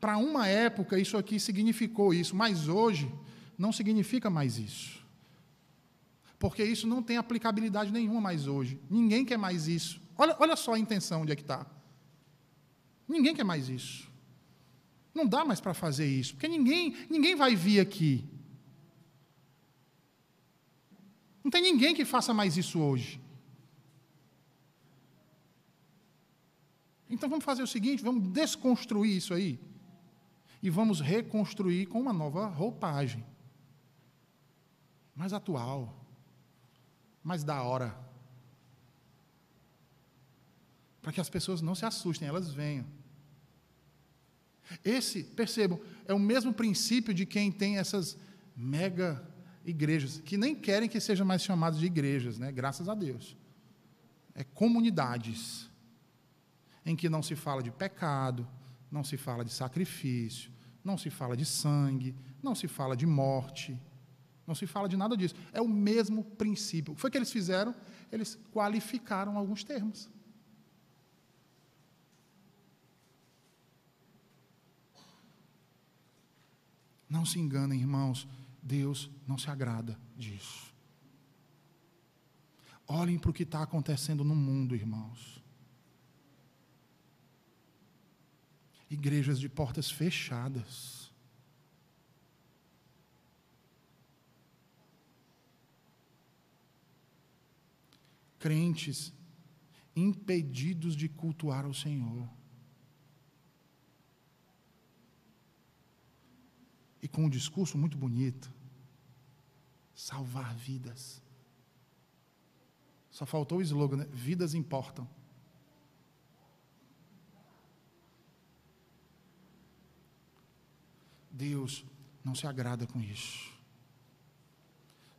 Para uma época, isso aqui significou isso, mas hoje não significa mais isso porque isso não tem aplicabilidade nenhuma mais hoje. Ninguém quer mais isso. Olha, olha só a intenção onde é que está. Ninguém quer mais isso. Não dá mais para fazer isso, porque ninguém, ninguém vai vir aqui. Não tem ninguém que faça mais isso hoje. Então vamos fazer o seguinte: vamos desconstruir isso aí e vamos reconstruir com uma nova roupagem, mais atual mais da hora. Para que as pessoas não se assustem, elas venham. Esse, percebam, é o mesmo princípio de quem tem essas mega igrejas, que nem querem que sejam mais chamadas de igrejas, né? graças a Deus. É comunidades em que não se fala de pecado, não se fala de sacrifício, não se fala de sangue, não se fala de morte, não se fala de nada disso. É o mesmo princípio. O que foi que eles fizeram? Eles qualificaram alguns termos. Não se enganem, irmãos, Deus não se agrada disso. Olhem para o que está acontecendo no mundo, irmãos. Igrejas de portas fechadas. Crentes impedidos de cultuar ao Senhor. E com um discurso muito bonito, salvar vidas. Só faltou o slogan, né? Vidas importam. Deus não se agrada com isso.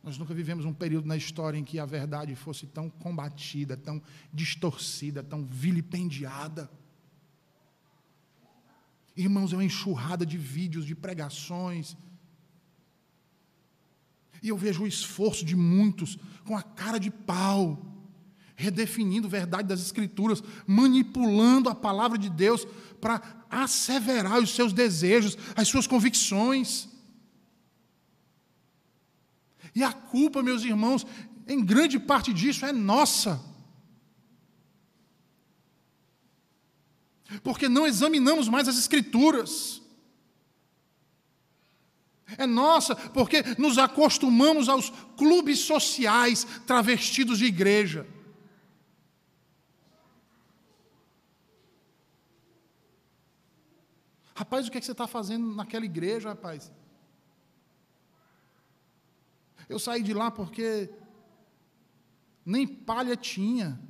Nós nunca vivemos um período na história em que a verdade fosse tão combatida, tão distorcida, tão vilipendiada. Irmãos, é uma enxurrada de vídeos, de pregações. E eu vejo o esforço de muitos com a cara de pau, redefinindo a verdade das Escrituras, manipulando a palavra de Deus para asseverar os seus desejos, as suas convicções. E a culpa, meus irmãos, em grande parte disso é nossa. Porque não examinamos mais as Escrituras. É nossa, porque nos acostumamos aos clubes sociais travestidos de igreja. Rapaz, o que, é que você está fazendo naquela igreja, rapaz? Eu saí de lá porque nem palha tinha.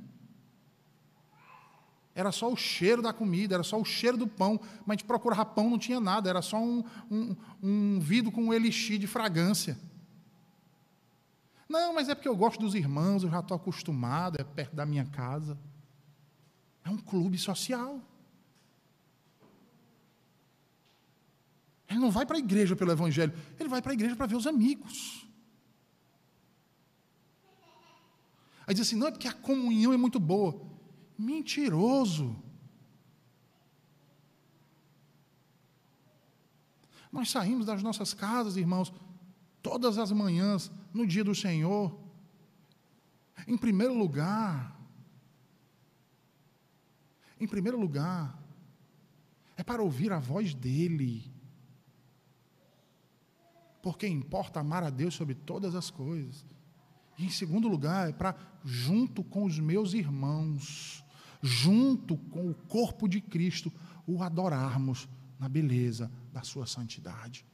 Era só o cheiro da comida, era só o cheiro do pão. Mas a gente procurava pão, não tinha nada, era só um, um, um vidro com um elixir de fragrância. Não, mas é porque eu gosto dos irmãos, eu já estou acostumado, é perto da minha casa. É um clube social. Ele não vai para a igreja pelo Evangelho, ele vai para a igreja para ver os amigos. Aí diz assim: não, é porque a comunhão é muito boa. Mentiroso. Nós saímos das nossas casas, irmãos, todas as manhãs, no dia do Senhor. Em primeiro lugar, em primeiro lugar, é para ouvir a voz dEle porque importa amar a Deus sobre todas as coisas. E em segundo lugar, é para, junto com os meus irmãos, junto com o corpo de Cristo, o adorarmos na beleza da sua santidade.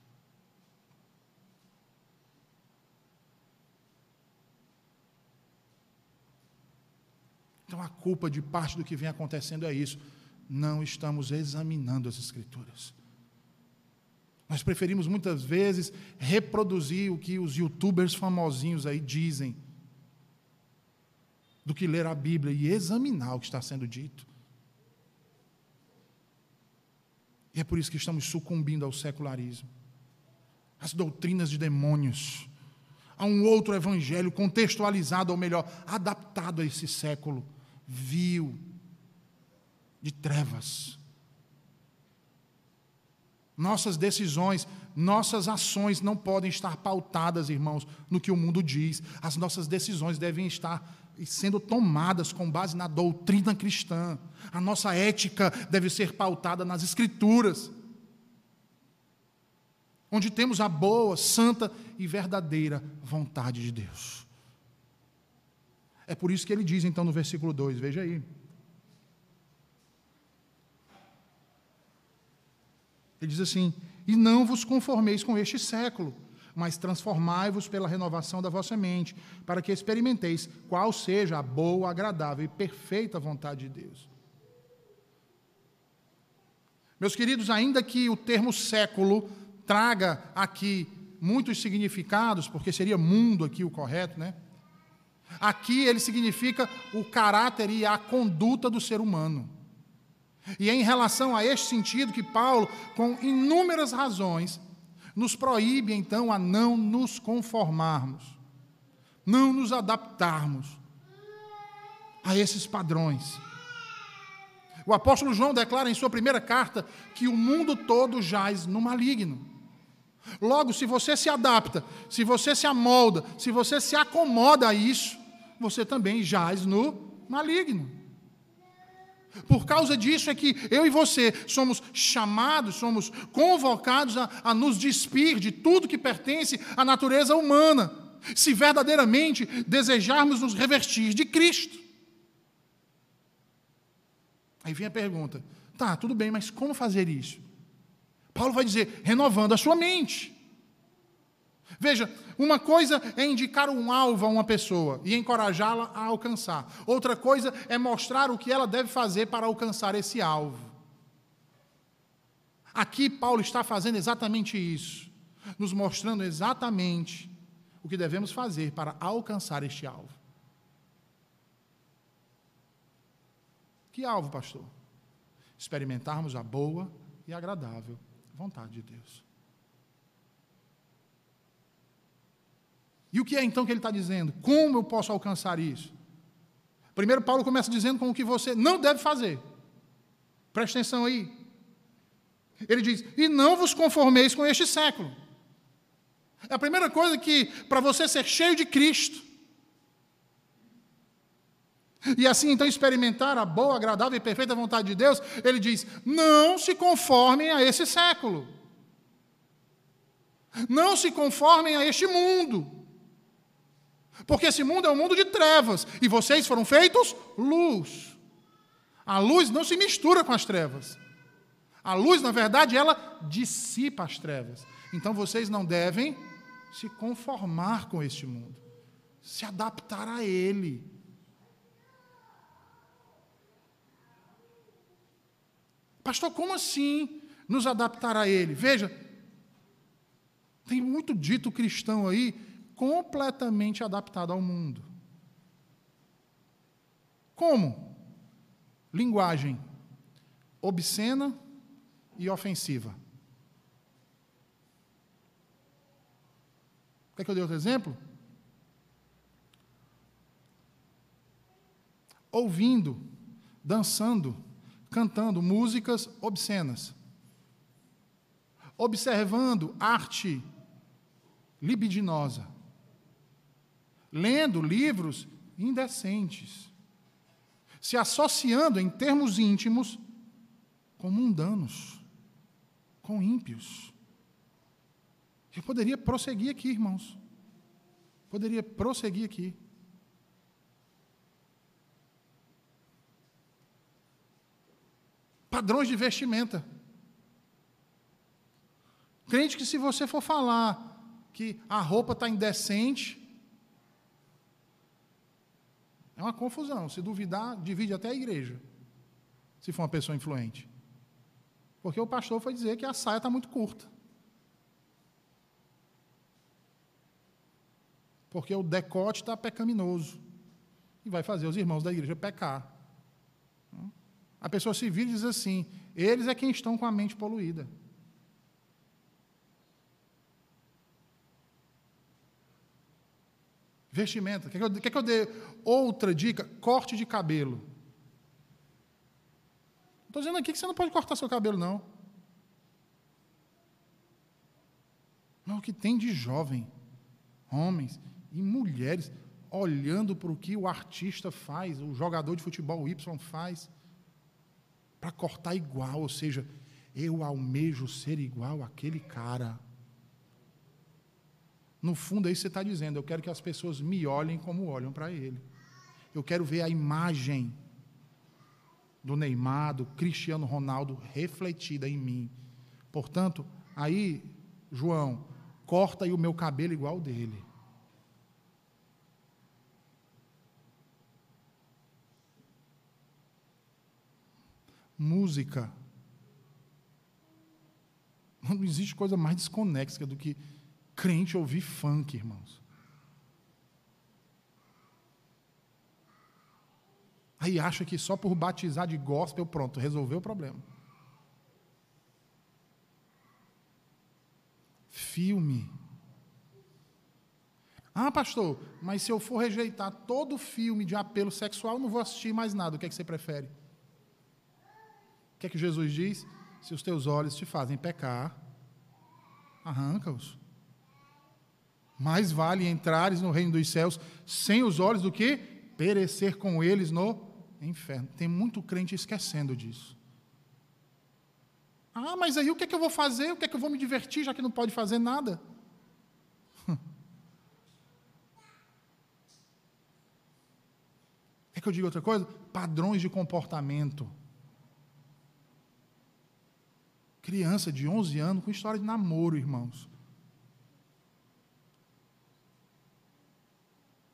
Então a culpa de parte do que vem acontecendo é isso. Não estamos examinando as Escrituras. Nós preferimos muitas vezes reproduzir o que os youtubers famosinhos aí dizem, do que ler a Bíblia e examinar o que está sendo dito. E é por isso que estamos sucumbindo ao secularismo, às doutrinas de demônios, a um outro evangelho contextualizado, ou melhor, adaptado a esse século vil, de trevas. Nossas decisões, nossas ações não podem estar pautadas, irmãos, no que o mundo diz. As nossas decisões devem estar sendo tomadas com base na doutrina cristã. A nossa ética deve ser pautada nas Escrituras, onde temos a boa, santa e verdadeira vontade de Deus. É por isso que ele diz então no versículo 2, veja aí. Ele diz assim: E não vos conformeis com este século, mas transformai-vos pela renovação da vossa mente, para que experimenteis qual seja a boa, agradável e perfeita vontade de Deus. Meus queridos, ainda que o termo século traga aqui muitos significados, porque seria mundo aqui o correto, né? Aqui ele significa o caráter e a conduta do ser humano. E é em relação a este sentido que Paulo, com inúmeras razões, nos proíbe então a não nos conformarmos, não nos adaptarmos a esses padrões. O apóstolo João declara em sua primeira carta que o mundo todo jaz no maligno. Logo, se você se adapta, se você se amolda, se você se acomoda a isso, você também jaz no maligno. Por causa disso é que eu e você somos chamados, somos convocados a, a nos despir de tudo que pertence à natureza humana, se verdadeiramente desejarmos nos revestir de Cristo. Aí vem a pergunta: tá, tudo bem, mas como fazer isso? Paulo vai dizer: renovando a sua mente. Veja, uma coisa é indicar um alvo a uma pessoa e encorajá-la a alcançar. Outra coisa é mostrar o que ela deve fazer para alcançar esse alvo. Aqui Paulo está fazendo exatamente isso, nos mostrando exatamente o que devemos fazer para alcançar este alvo. Que alvo, pastor? Experimentarmos a boa e agradável vontade de Deus. E o que é então que ele está dizendo? Como eu posso alcançar isso? Primeiro, Paulo começa dizendo com o que você não deve fazer. Preste atenção aí. Ele diz: E não vos conformeis com este século. É a primeira coisa que, para você ser cheio de Cristo, e assim então experimentar a boa, agradável e perfeita vontade de Deus, ele diz: não se conformem a esse século. Não se conformem a este mundo. Porque esse mundo é um mundo de trevas e vocês foram feitos luz. A luz não se mistura com as trevas. A luz, na verdade, ela dissipa as trevas. Então vocês não devem se conformar com este mundo, se adaptar a ele. Pastor, como assim nos adaptar a ele? Veja, tem muito dito cristão aí completamente adaptado ao mundo. Como? Linguagem obscena e ofensiva. Quer que eu dê outro exemplo? Ouvindo, dançando, cantando músicas obscenas. Observando arte libidinosa lendo livros indecentes, se associando em termos íntimos com mundanos, com ímpios. Eu poderia prosseguir aqui, irmãos. Poderia prosseguir aqui. Padrões de vestimenta. Crente que se você for falar que a roupa está indecente, é uma confusão. Se duvidar, divide até a igreja. Se for uma pessoa influente. Porque o pastor foi dizer que a saia está muito curta. Porque o decote está pecaminoso. E vai fazer os irmãos da igreja pecar. A pessoa se vira e diz assim: eles é quem estão com a mente poluída. Vestimenta. Quer que, eu, quer que eu dê outra dica? Corte de cabelo. Estou dizendo aqui que você não pode cortar seu cabelo, não. Não, o que tem de jovem, homens e mulheres, olhando para o que o artista faz, o jogador de futebol Y faz, para cortar igual, ou seja, eu almejo ser igual àquele cara. No fundo, é isso que você está dizendo. Eu quero que as pessoas me olhem como olham para ele. Eu quero ver a imagem do Neymar, do Cristiano Ronaldo refletida em mim. Portanto, aí, João, corta aí o meu cabelo igual dele. Música. Não existe coisa mais desconexa do que crente ouvir funk, irmãos. Aí acha que só por batizar de gospel, pronto, resolveu o problema. Filme. Ah, pastor, mas se eu for rejeitar todo filme de apelo sexual, não vou assistir mais nada. O que é que você prefere? O que é que Jesus diz? Se os teus olhos te fazem pecar, arranca-os. Mais vale entrares no reino dos céus sem os olhos do que perecer com eles no inferno. Tem muito crente esquecendo disso. Ah, mas aí o que é que eu vou fazer? O que é que eu vou me divertir, já que não pode fazer nada? Quer que eu diga outra coisa? Padrões de comportamento. Criança de 11 anos com história de namoro, irmãos.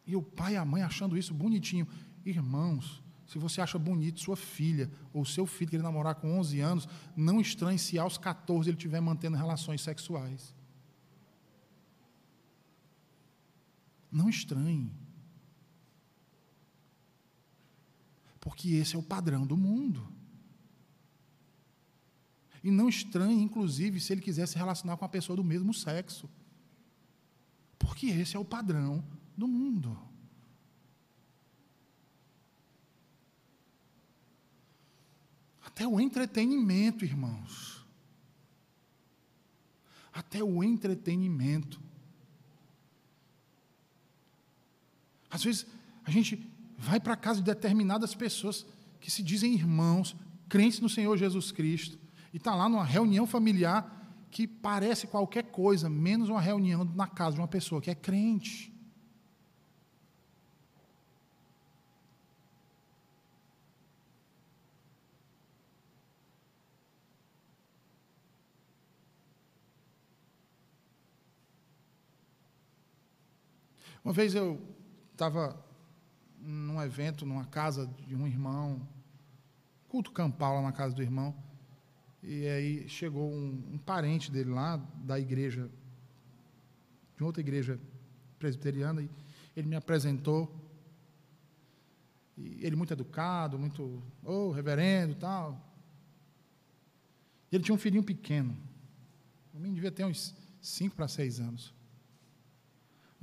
E o pai e a mãe achando isso bonitinho. Irmãos, se você acha bonito sua filha ou seu filho que ele namorar com 11 anos, não estranhe se aos 14 ele estiver mantendo relações sexuais. Não estranhe. Porque esse é o padrão do mundo. E não estranhe, inclusive, se ele quiser se relacionar com uma pessoa do mesmo sexo. Porque esse é o padrão do mundo. Até o entretenimento, irmãos. Até o entretenimento. Às vezes, a gente vai para a casa de determinadas pessoas que se dizem irmãos, crentes no Senhor Jesus Cristo, e está lá numa reunião familiar que parece qualquer coisa, menos uma reunião na casa de uma pessoa que é crente. Uma vez eu estava num evento, numa casa de um irmão, culto campal lá na casa do irmão, e aí chegou um, um parente dele lá, da igreja, de outra igreja presbiteriana, e ele me apresentou, e ele muito educado, muito, ô, oh, reverendo tal. E ele tinha um filhinho pequeno, o menino devia ter uns 5 para 6 anos.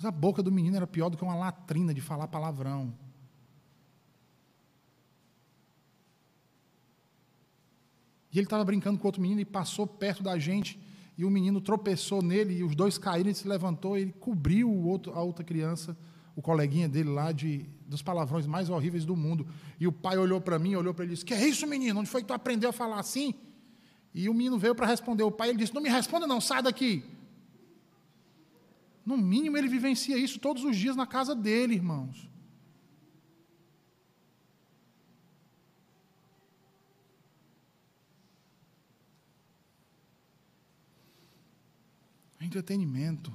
Mas a boca do menino era pior do que uma latrina de falar palavrão. E ele estava brincando com outro menino e passou perto da gente. E o menino tropeçou nele e os dois caíram. Ele se levantou e ele cobriu o outro, a outra criança, o coleguinha dele lá, de, dos palavrões mais horríveis do mundo. E o pai olhou para mim, olhou para ele e disse: Que é isso, menino? Onde foi que tu aprendeu a falar assim? E o menino veio para responder o pai. Ele disse: Não me responda, não, sai daqui. No mínimo, ele vivencia isso todos os dias na casa dele, irmãos. Entretenimento.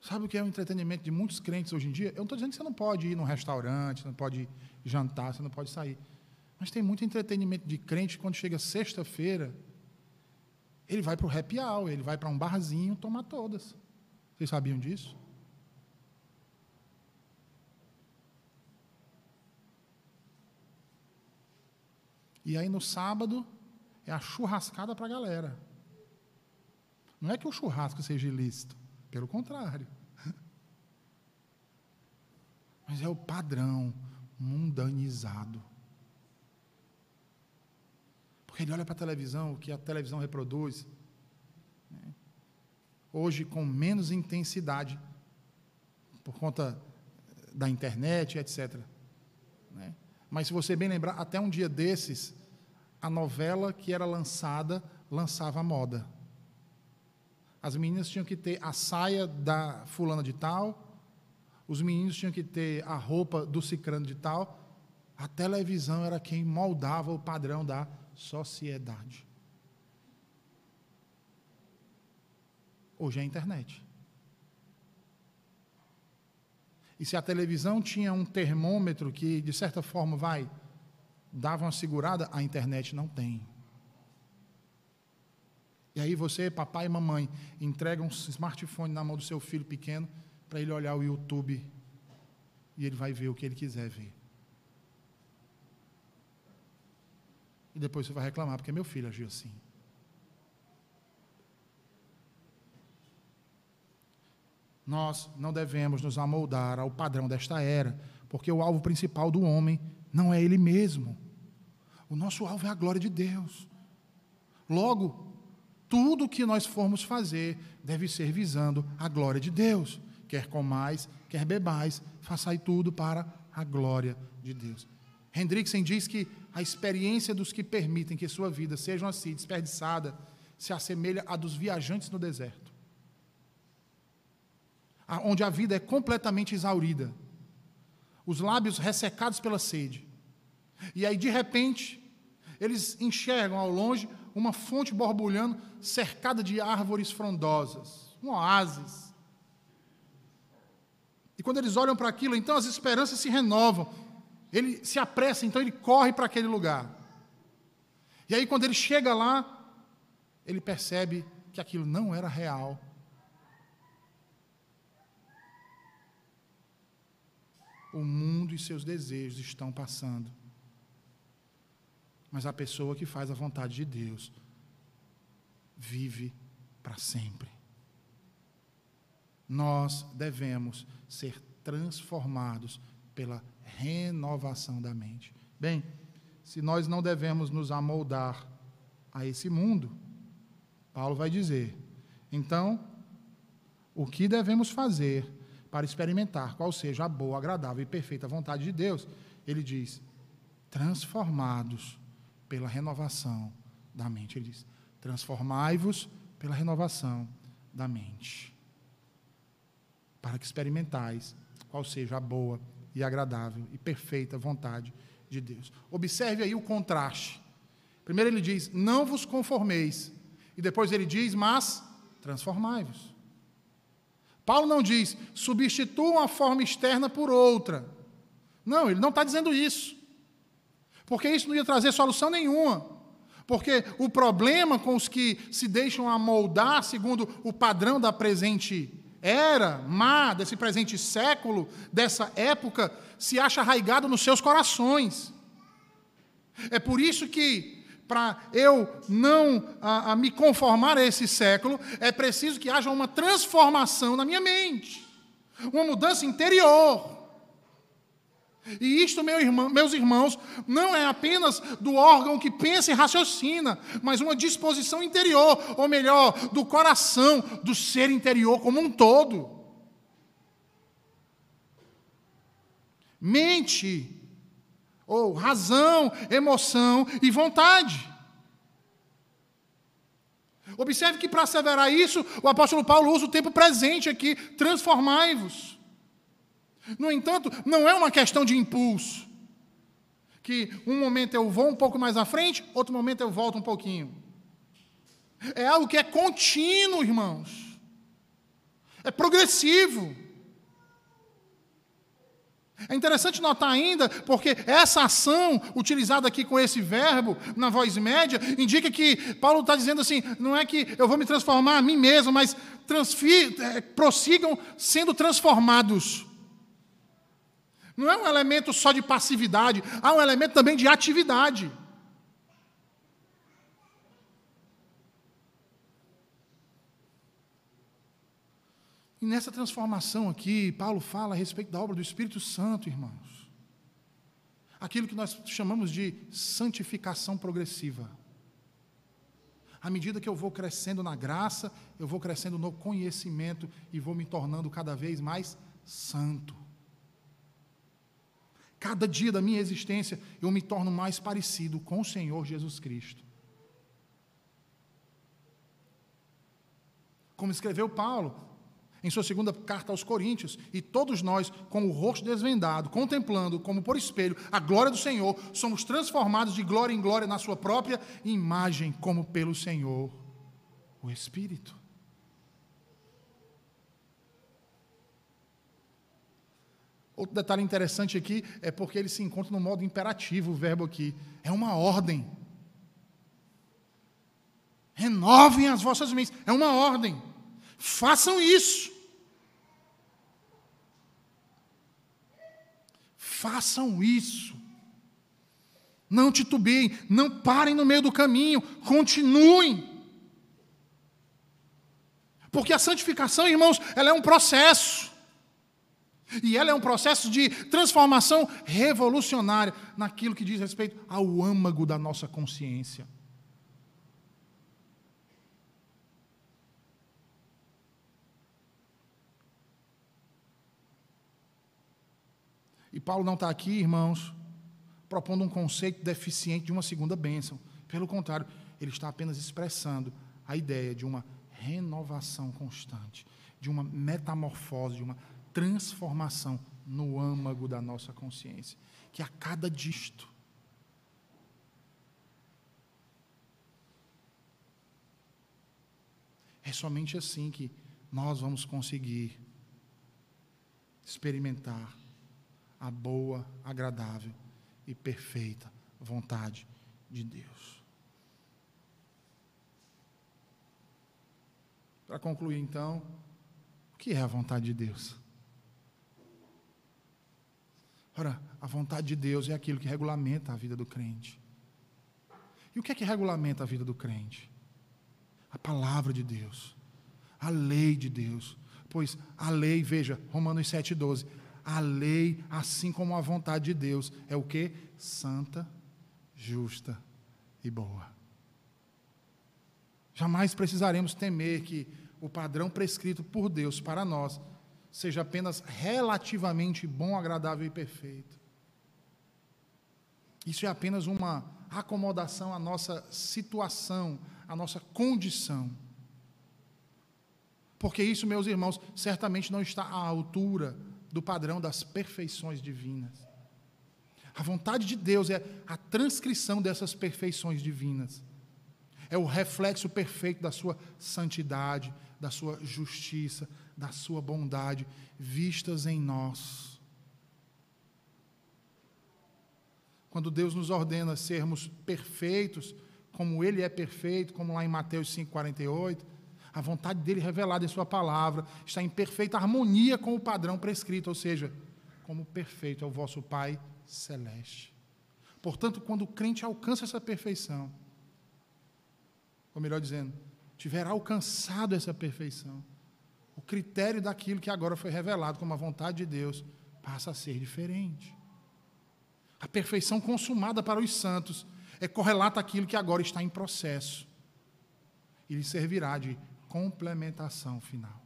Sabe o que é o entretenimento de muitos crentes hoje em dia? Eu não estou dizendo que você não pode ir num restaurante, não pode jantar, você não pode sair. Mas tem muito entretenimento de crente quando chega sexta-feira ele vai para o happy hour, ele vai para um barzinho tomar todas. Vocês sabiam disso? E aí no sábado é a churrascada para a galera. Não é que o churrasco seja ilícito, pelo contrário. Mas é o padrão mundanizado. Porque ele olha para a televisão, o que a televisão reproduz. Né? Hoje, com menos intensidade, por conta da internet, etc. Né? Mas se você bem lembrar, até um dia desses, a novela que era lançada lançava moda. As meninas tinham que ter a saia da fulana de tal, os meninos tinham que ter a roupa do cicrano de tal. A televisão era quem moldava o padrão da sociedade. Hoje é a internet. E se a televisão tinha um termômetro que, de certa forma, vai, dava uma segurada, a internet não tem. E aí você, papai e mamãe, entregam um smartphone na mão do seu filho pequeno para ele olhar o YouTube e ele vai ver o que ele quiser ver. E depois você vai reclamar porque meu filho agiu assim. Nós não devemos nos amoldar ao padrão desta era, porque o alvo principal do homem não é ele mesmo. O nosso alvo é a glória de Deus. Logo, tudo que nós formos fazer deve ser visando a glória de Deus. Quer comais, quer bebais, façai tudo para a glória de Deus. Hendrickson diz que a experiência dos que permitem que sua vida seja assim desperdiçada se assemelha à dos viajantes no deserto, onde a vida é completamente exaurida, os lábios ressecados pela sede. E aí, de repente, eles enxergam ao longe uma fonte borbulhando, cercada de árvores frondosas, um oásis. E quando eles olham para aquilo, então as esperanças se renovam. Ele se apressa, então ele corre para aquele lugar. E aí, quando ele chega lá, ele percebe que aquilo não era real. O mundo e seus desejos estão passando. Mas a pessoa que faz a vontade de Deus vive para sempre. Nós devemos ser transformados pela renovação da mente. Bem, se nós não devemos nos amoldar a esse mundo, Paulo vai dizer, então, o que devemos fazer para experimentar qual seja a boa, agradável e perfeita vontade de Deus? Ele diz: transformados pela renovação da mente. Ele diz: transformai-vos pela renovação da mente, para que experimentais qual seja a boa e agradável e perfeita vontade de Deus. Observe aí o contraste. Primeiro ele diz: Não vos conformeis. E depois ele diz: Mas transformai-vos. Paulo não diz: substituam a forma externa por outra. Não, ele não está dizendo isso. Porque isso não ia trazer solução nenhuma. Porque o problema com os que se deixam amoldar segundo o padrão da presente era, má, desse presente século, dessa época, se acha arraigado nos seus corações. É por isso que, para eu não a, a me conformar a esse século, é preciso que haja uma transformação na minha mente, uma mudança interior. E isto, meu irmão, meus irmãos, não é apenas do órgão que pensa e raciocina, mas uma disposição interior, ou melhor, do coração, do ser interior como um todo. Mente, ou razão, emoção e vontade. Observe que para asseverar isso, o apóstolo Paulo usa o tempo presente aqui: transformai-vos. No entanto, não é uma questão de impulso. Que um momento eu vou um pouco mais à frente, outro momento eu volto um pouquinho. É algo que é contínuo, irmãos. É progressivo. É interessante notar ainda, porque essa ação utilizada aqui com esse verbo, na voz média, indica que Paulo está dizendo assim: não é que eu vou me transformar a mim mesmo, mas é, prossigam sendo transformados. Não é um elemento só de passividade, há um elemento também de atividade. E nessa transformação aqui, Paulo fala a respeito da obra do Espírito Santo, irmãos. Aquilo que nós chamamos de santificação progressiva. À medida que eu vou crescendo na graça, eu vou crescendo no conhecimento e vou me tornando cada vez mais santo. Cada dia da minha existência eu me torno mais parecido com o Senhor Jesus Cristo. Como escreveu Paulo em sua segunda carta aos Coríntios, e todos nós, com o rosto desvendado, contemplando como por espelho a glória do Senhor, somos transformados de glória em glória na sua própria imagem, como pelo Senhor, o Espírito. Outro detalhe interessante aqui é porque ele se encontra no modo imperativo, o verbo aqui. É uma ordem. Renovem as vossas mentes. É uma ordem. Façam isso. Façam isso. Não titubeiem, não parem no meio do caminho, continuem. Porque a santificação, irmãos, ela é um processo. E ela é um processo de transformação revolucionária naquilo que diz respeito ao âmago da nossa consciência. E Paulo não está aqui, irmãos, propondo um conceito deficiente de uma segunda bênção. Pelo contrário, ele está apenas expressando a ideia de uma renovação constante, de uma metamorfose, de uma transformação no âmago da nossa consciência. Que a cada disto, é somente assim que nós vamos conseguir experimentar a boa, agradável e perfeita vontade de Deus. Para concluir, então, o que é a vontade de Deus? Ora, a vontade de Deus é aquilo que regulamenta a vida do crente. E o que é que regulamenta a vida do crente? A palavra de Deus, a lei de Deus. Pois a lei, veja, Romanos 7,12, a lei, assim como a vontade de Deus, é o que? Santa, justa e boa. Jamais precisaremos temer que o padrão prescrito por Deus para nós seja apenas relativamente bom, agradável e perfeito. Isso é apenas uma acomodação à nossa situação, à nossa condição. Porque isso, meus irmãos, certamente não está à altura do padrão das perfeições divinas. A vontade de Deus é a transcrição dessas perfeições divinas. É o reflexo perfeito da sua santidade, da sua justiça, da sua bondade vistas em nós. Quando Deus nos ordena sermos perfeitos, como Ele é perfeito, como lá em Mateus 5,48, a vontade dele revelada em Sua palavra está em perfeita harmonia com o padrão prescrito, ou seja, como perfeito é o vosso Pai celeste. Portanto, quando o crente alcança essa perfeição, ou melhor dizendo, tiver alcançado essa perfeição, o critério daquilo que agora foi revelado como a vontade de Deus passa a ser diferente. A perfeição consumada para os santos é correlata àquilo que agora está em processo. E lhe servirá de complementação final.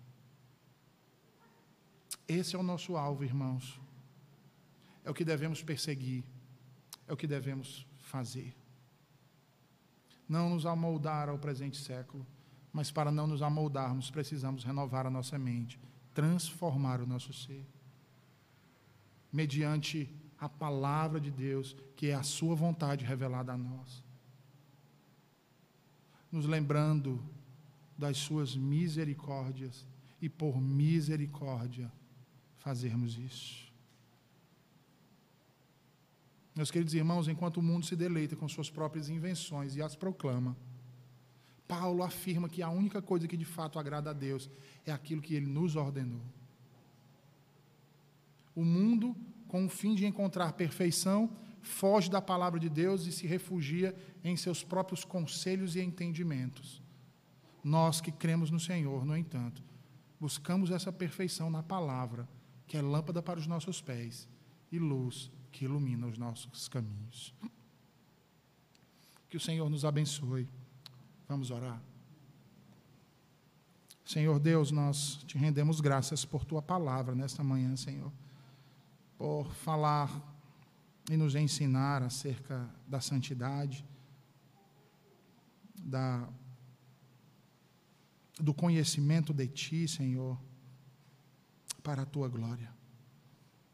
Esse é o nosso alvo, irmãos. É o que devemos perseguir. É o que devemos fazer. Não nos amoldar ao presente século mas para não nos amoldarmos, precisamos renovar a nossa mente, transformar o nosso ser. Mediante a palavra de Deus, que é a Sua vontade revelada a nós. Nos lembrando das Suas misericórdias e por misericórdia fazermos isso. Meus queridos irmãos, enquanto o mundo se deleita com suas próprias invenções e as proclama, Paulo afirma que a única coisa que de fato agrada a Deus é aquilo que ele nos ordenou. O mundo, com o fim de encontrar perfeição, foge da palavra de Deus e se refugia em seus próprios conselhos e entendimentos. Nós que cremos no Senhor, no entanto, buscamos essa perfeição na palavra, que é lâmpada para os nossos pés e luz que ilumina os nossos caminhos. Que o Senhor nos abençoe. Vamos orar. Senhor Deus, nós te rendemos graças por tua palavra nesta manhã, Senhor, por falar e nos ensinar acerca da santidade, da, do conhecimento de ti, Senhor, para a tua glória.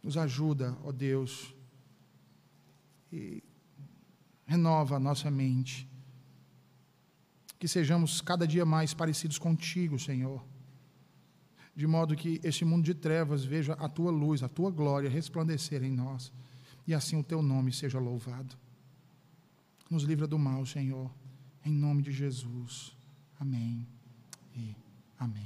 Nos ajuda, ó Deus, e renova a nossa mente que sejamos cada dia mais parecidos contigo, Senhor. De modo que este mundo de trevas veja a tua luz, a tua glória resplandecer em nós, e assim o teu nome seja louvado. Nos livra do mal, Senhor, em nome de Jesus. Amém e amém.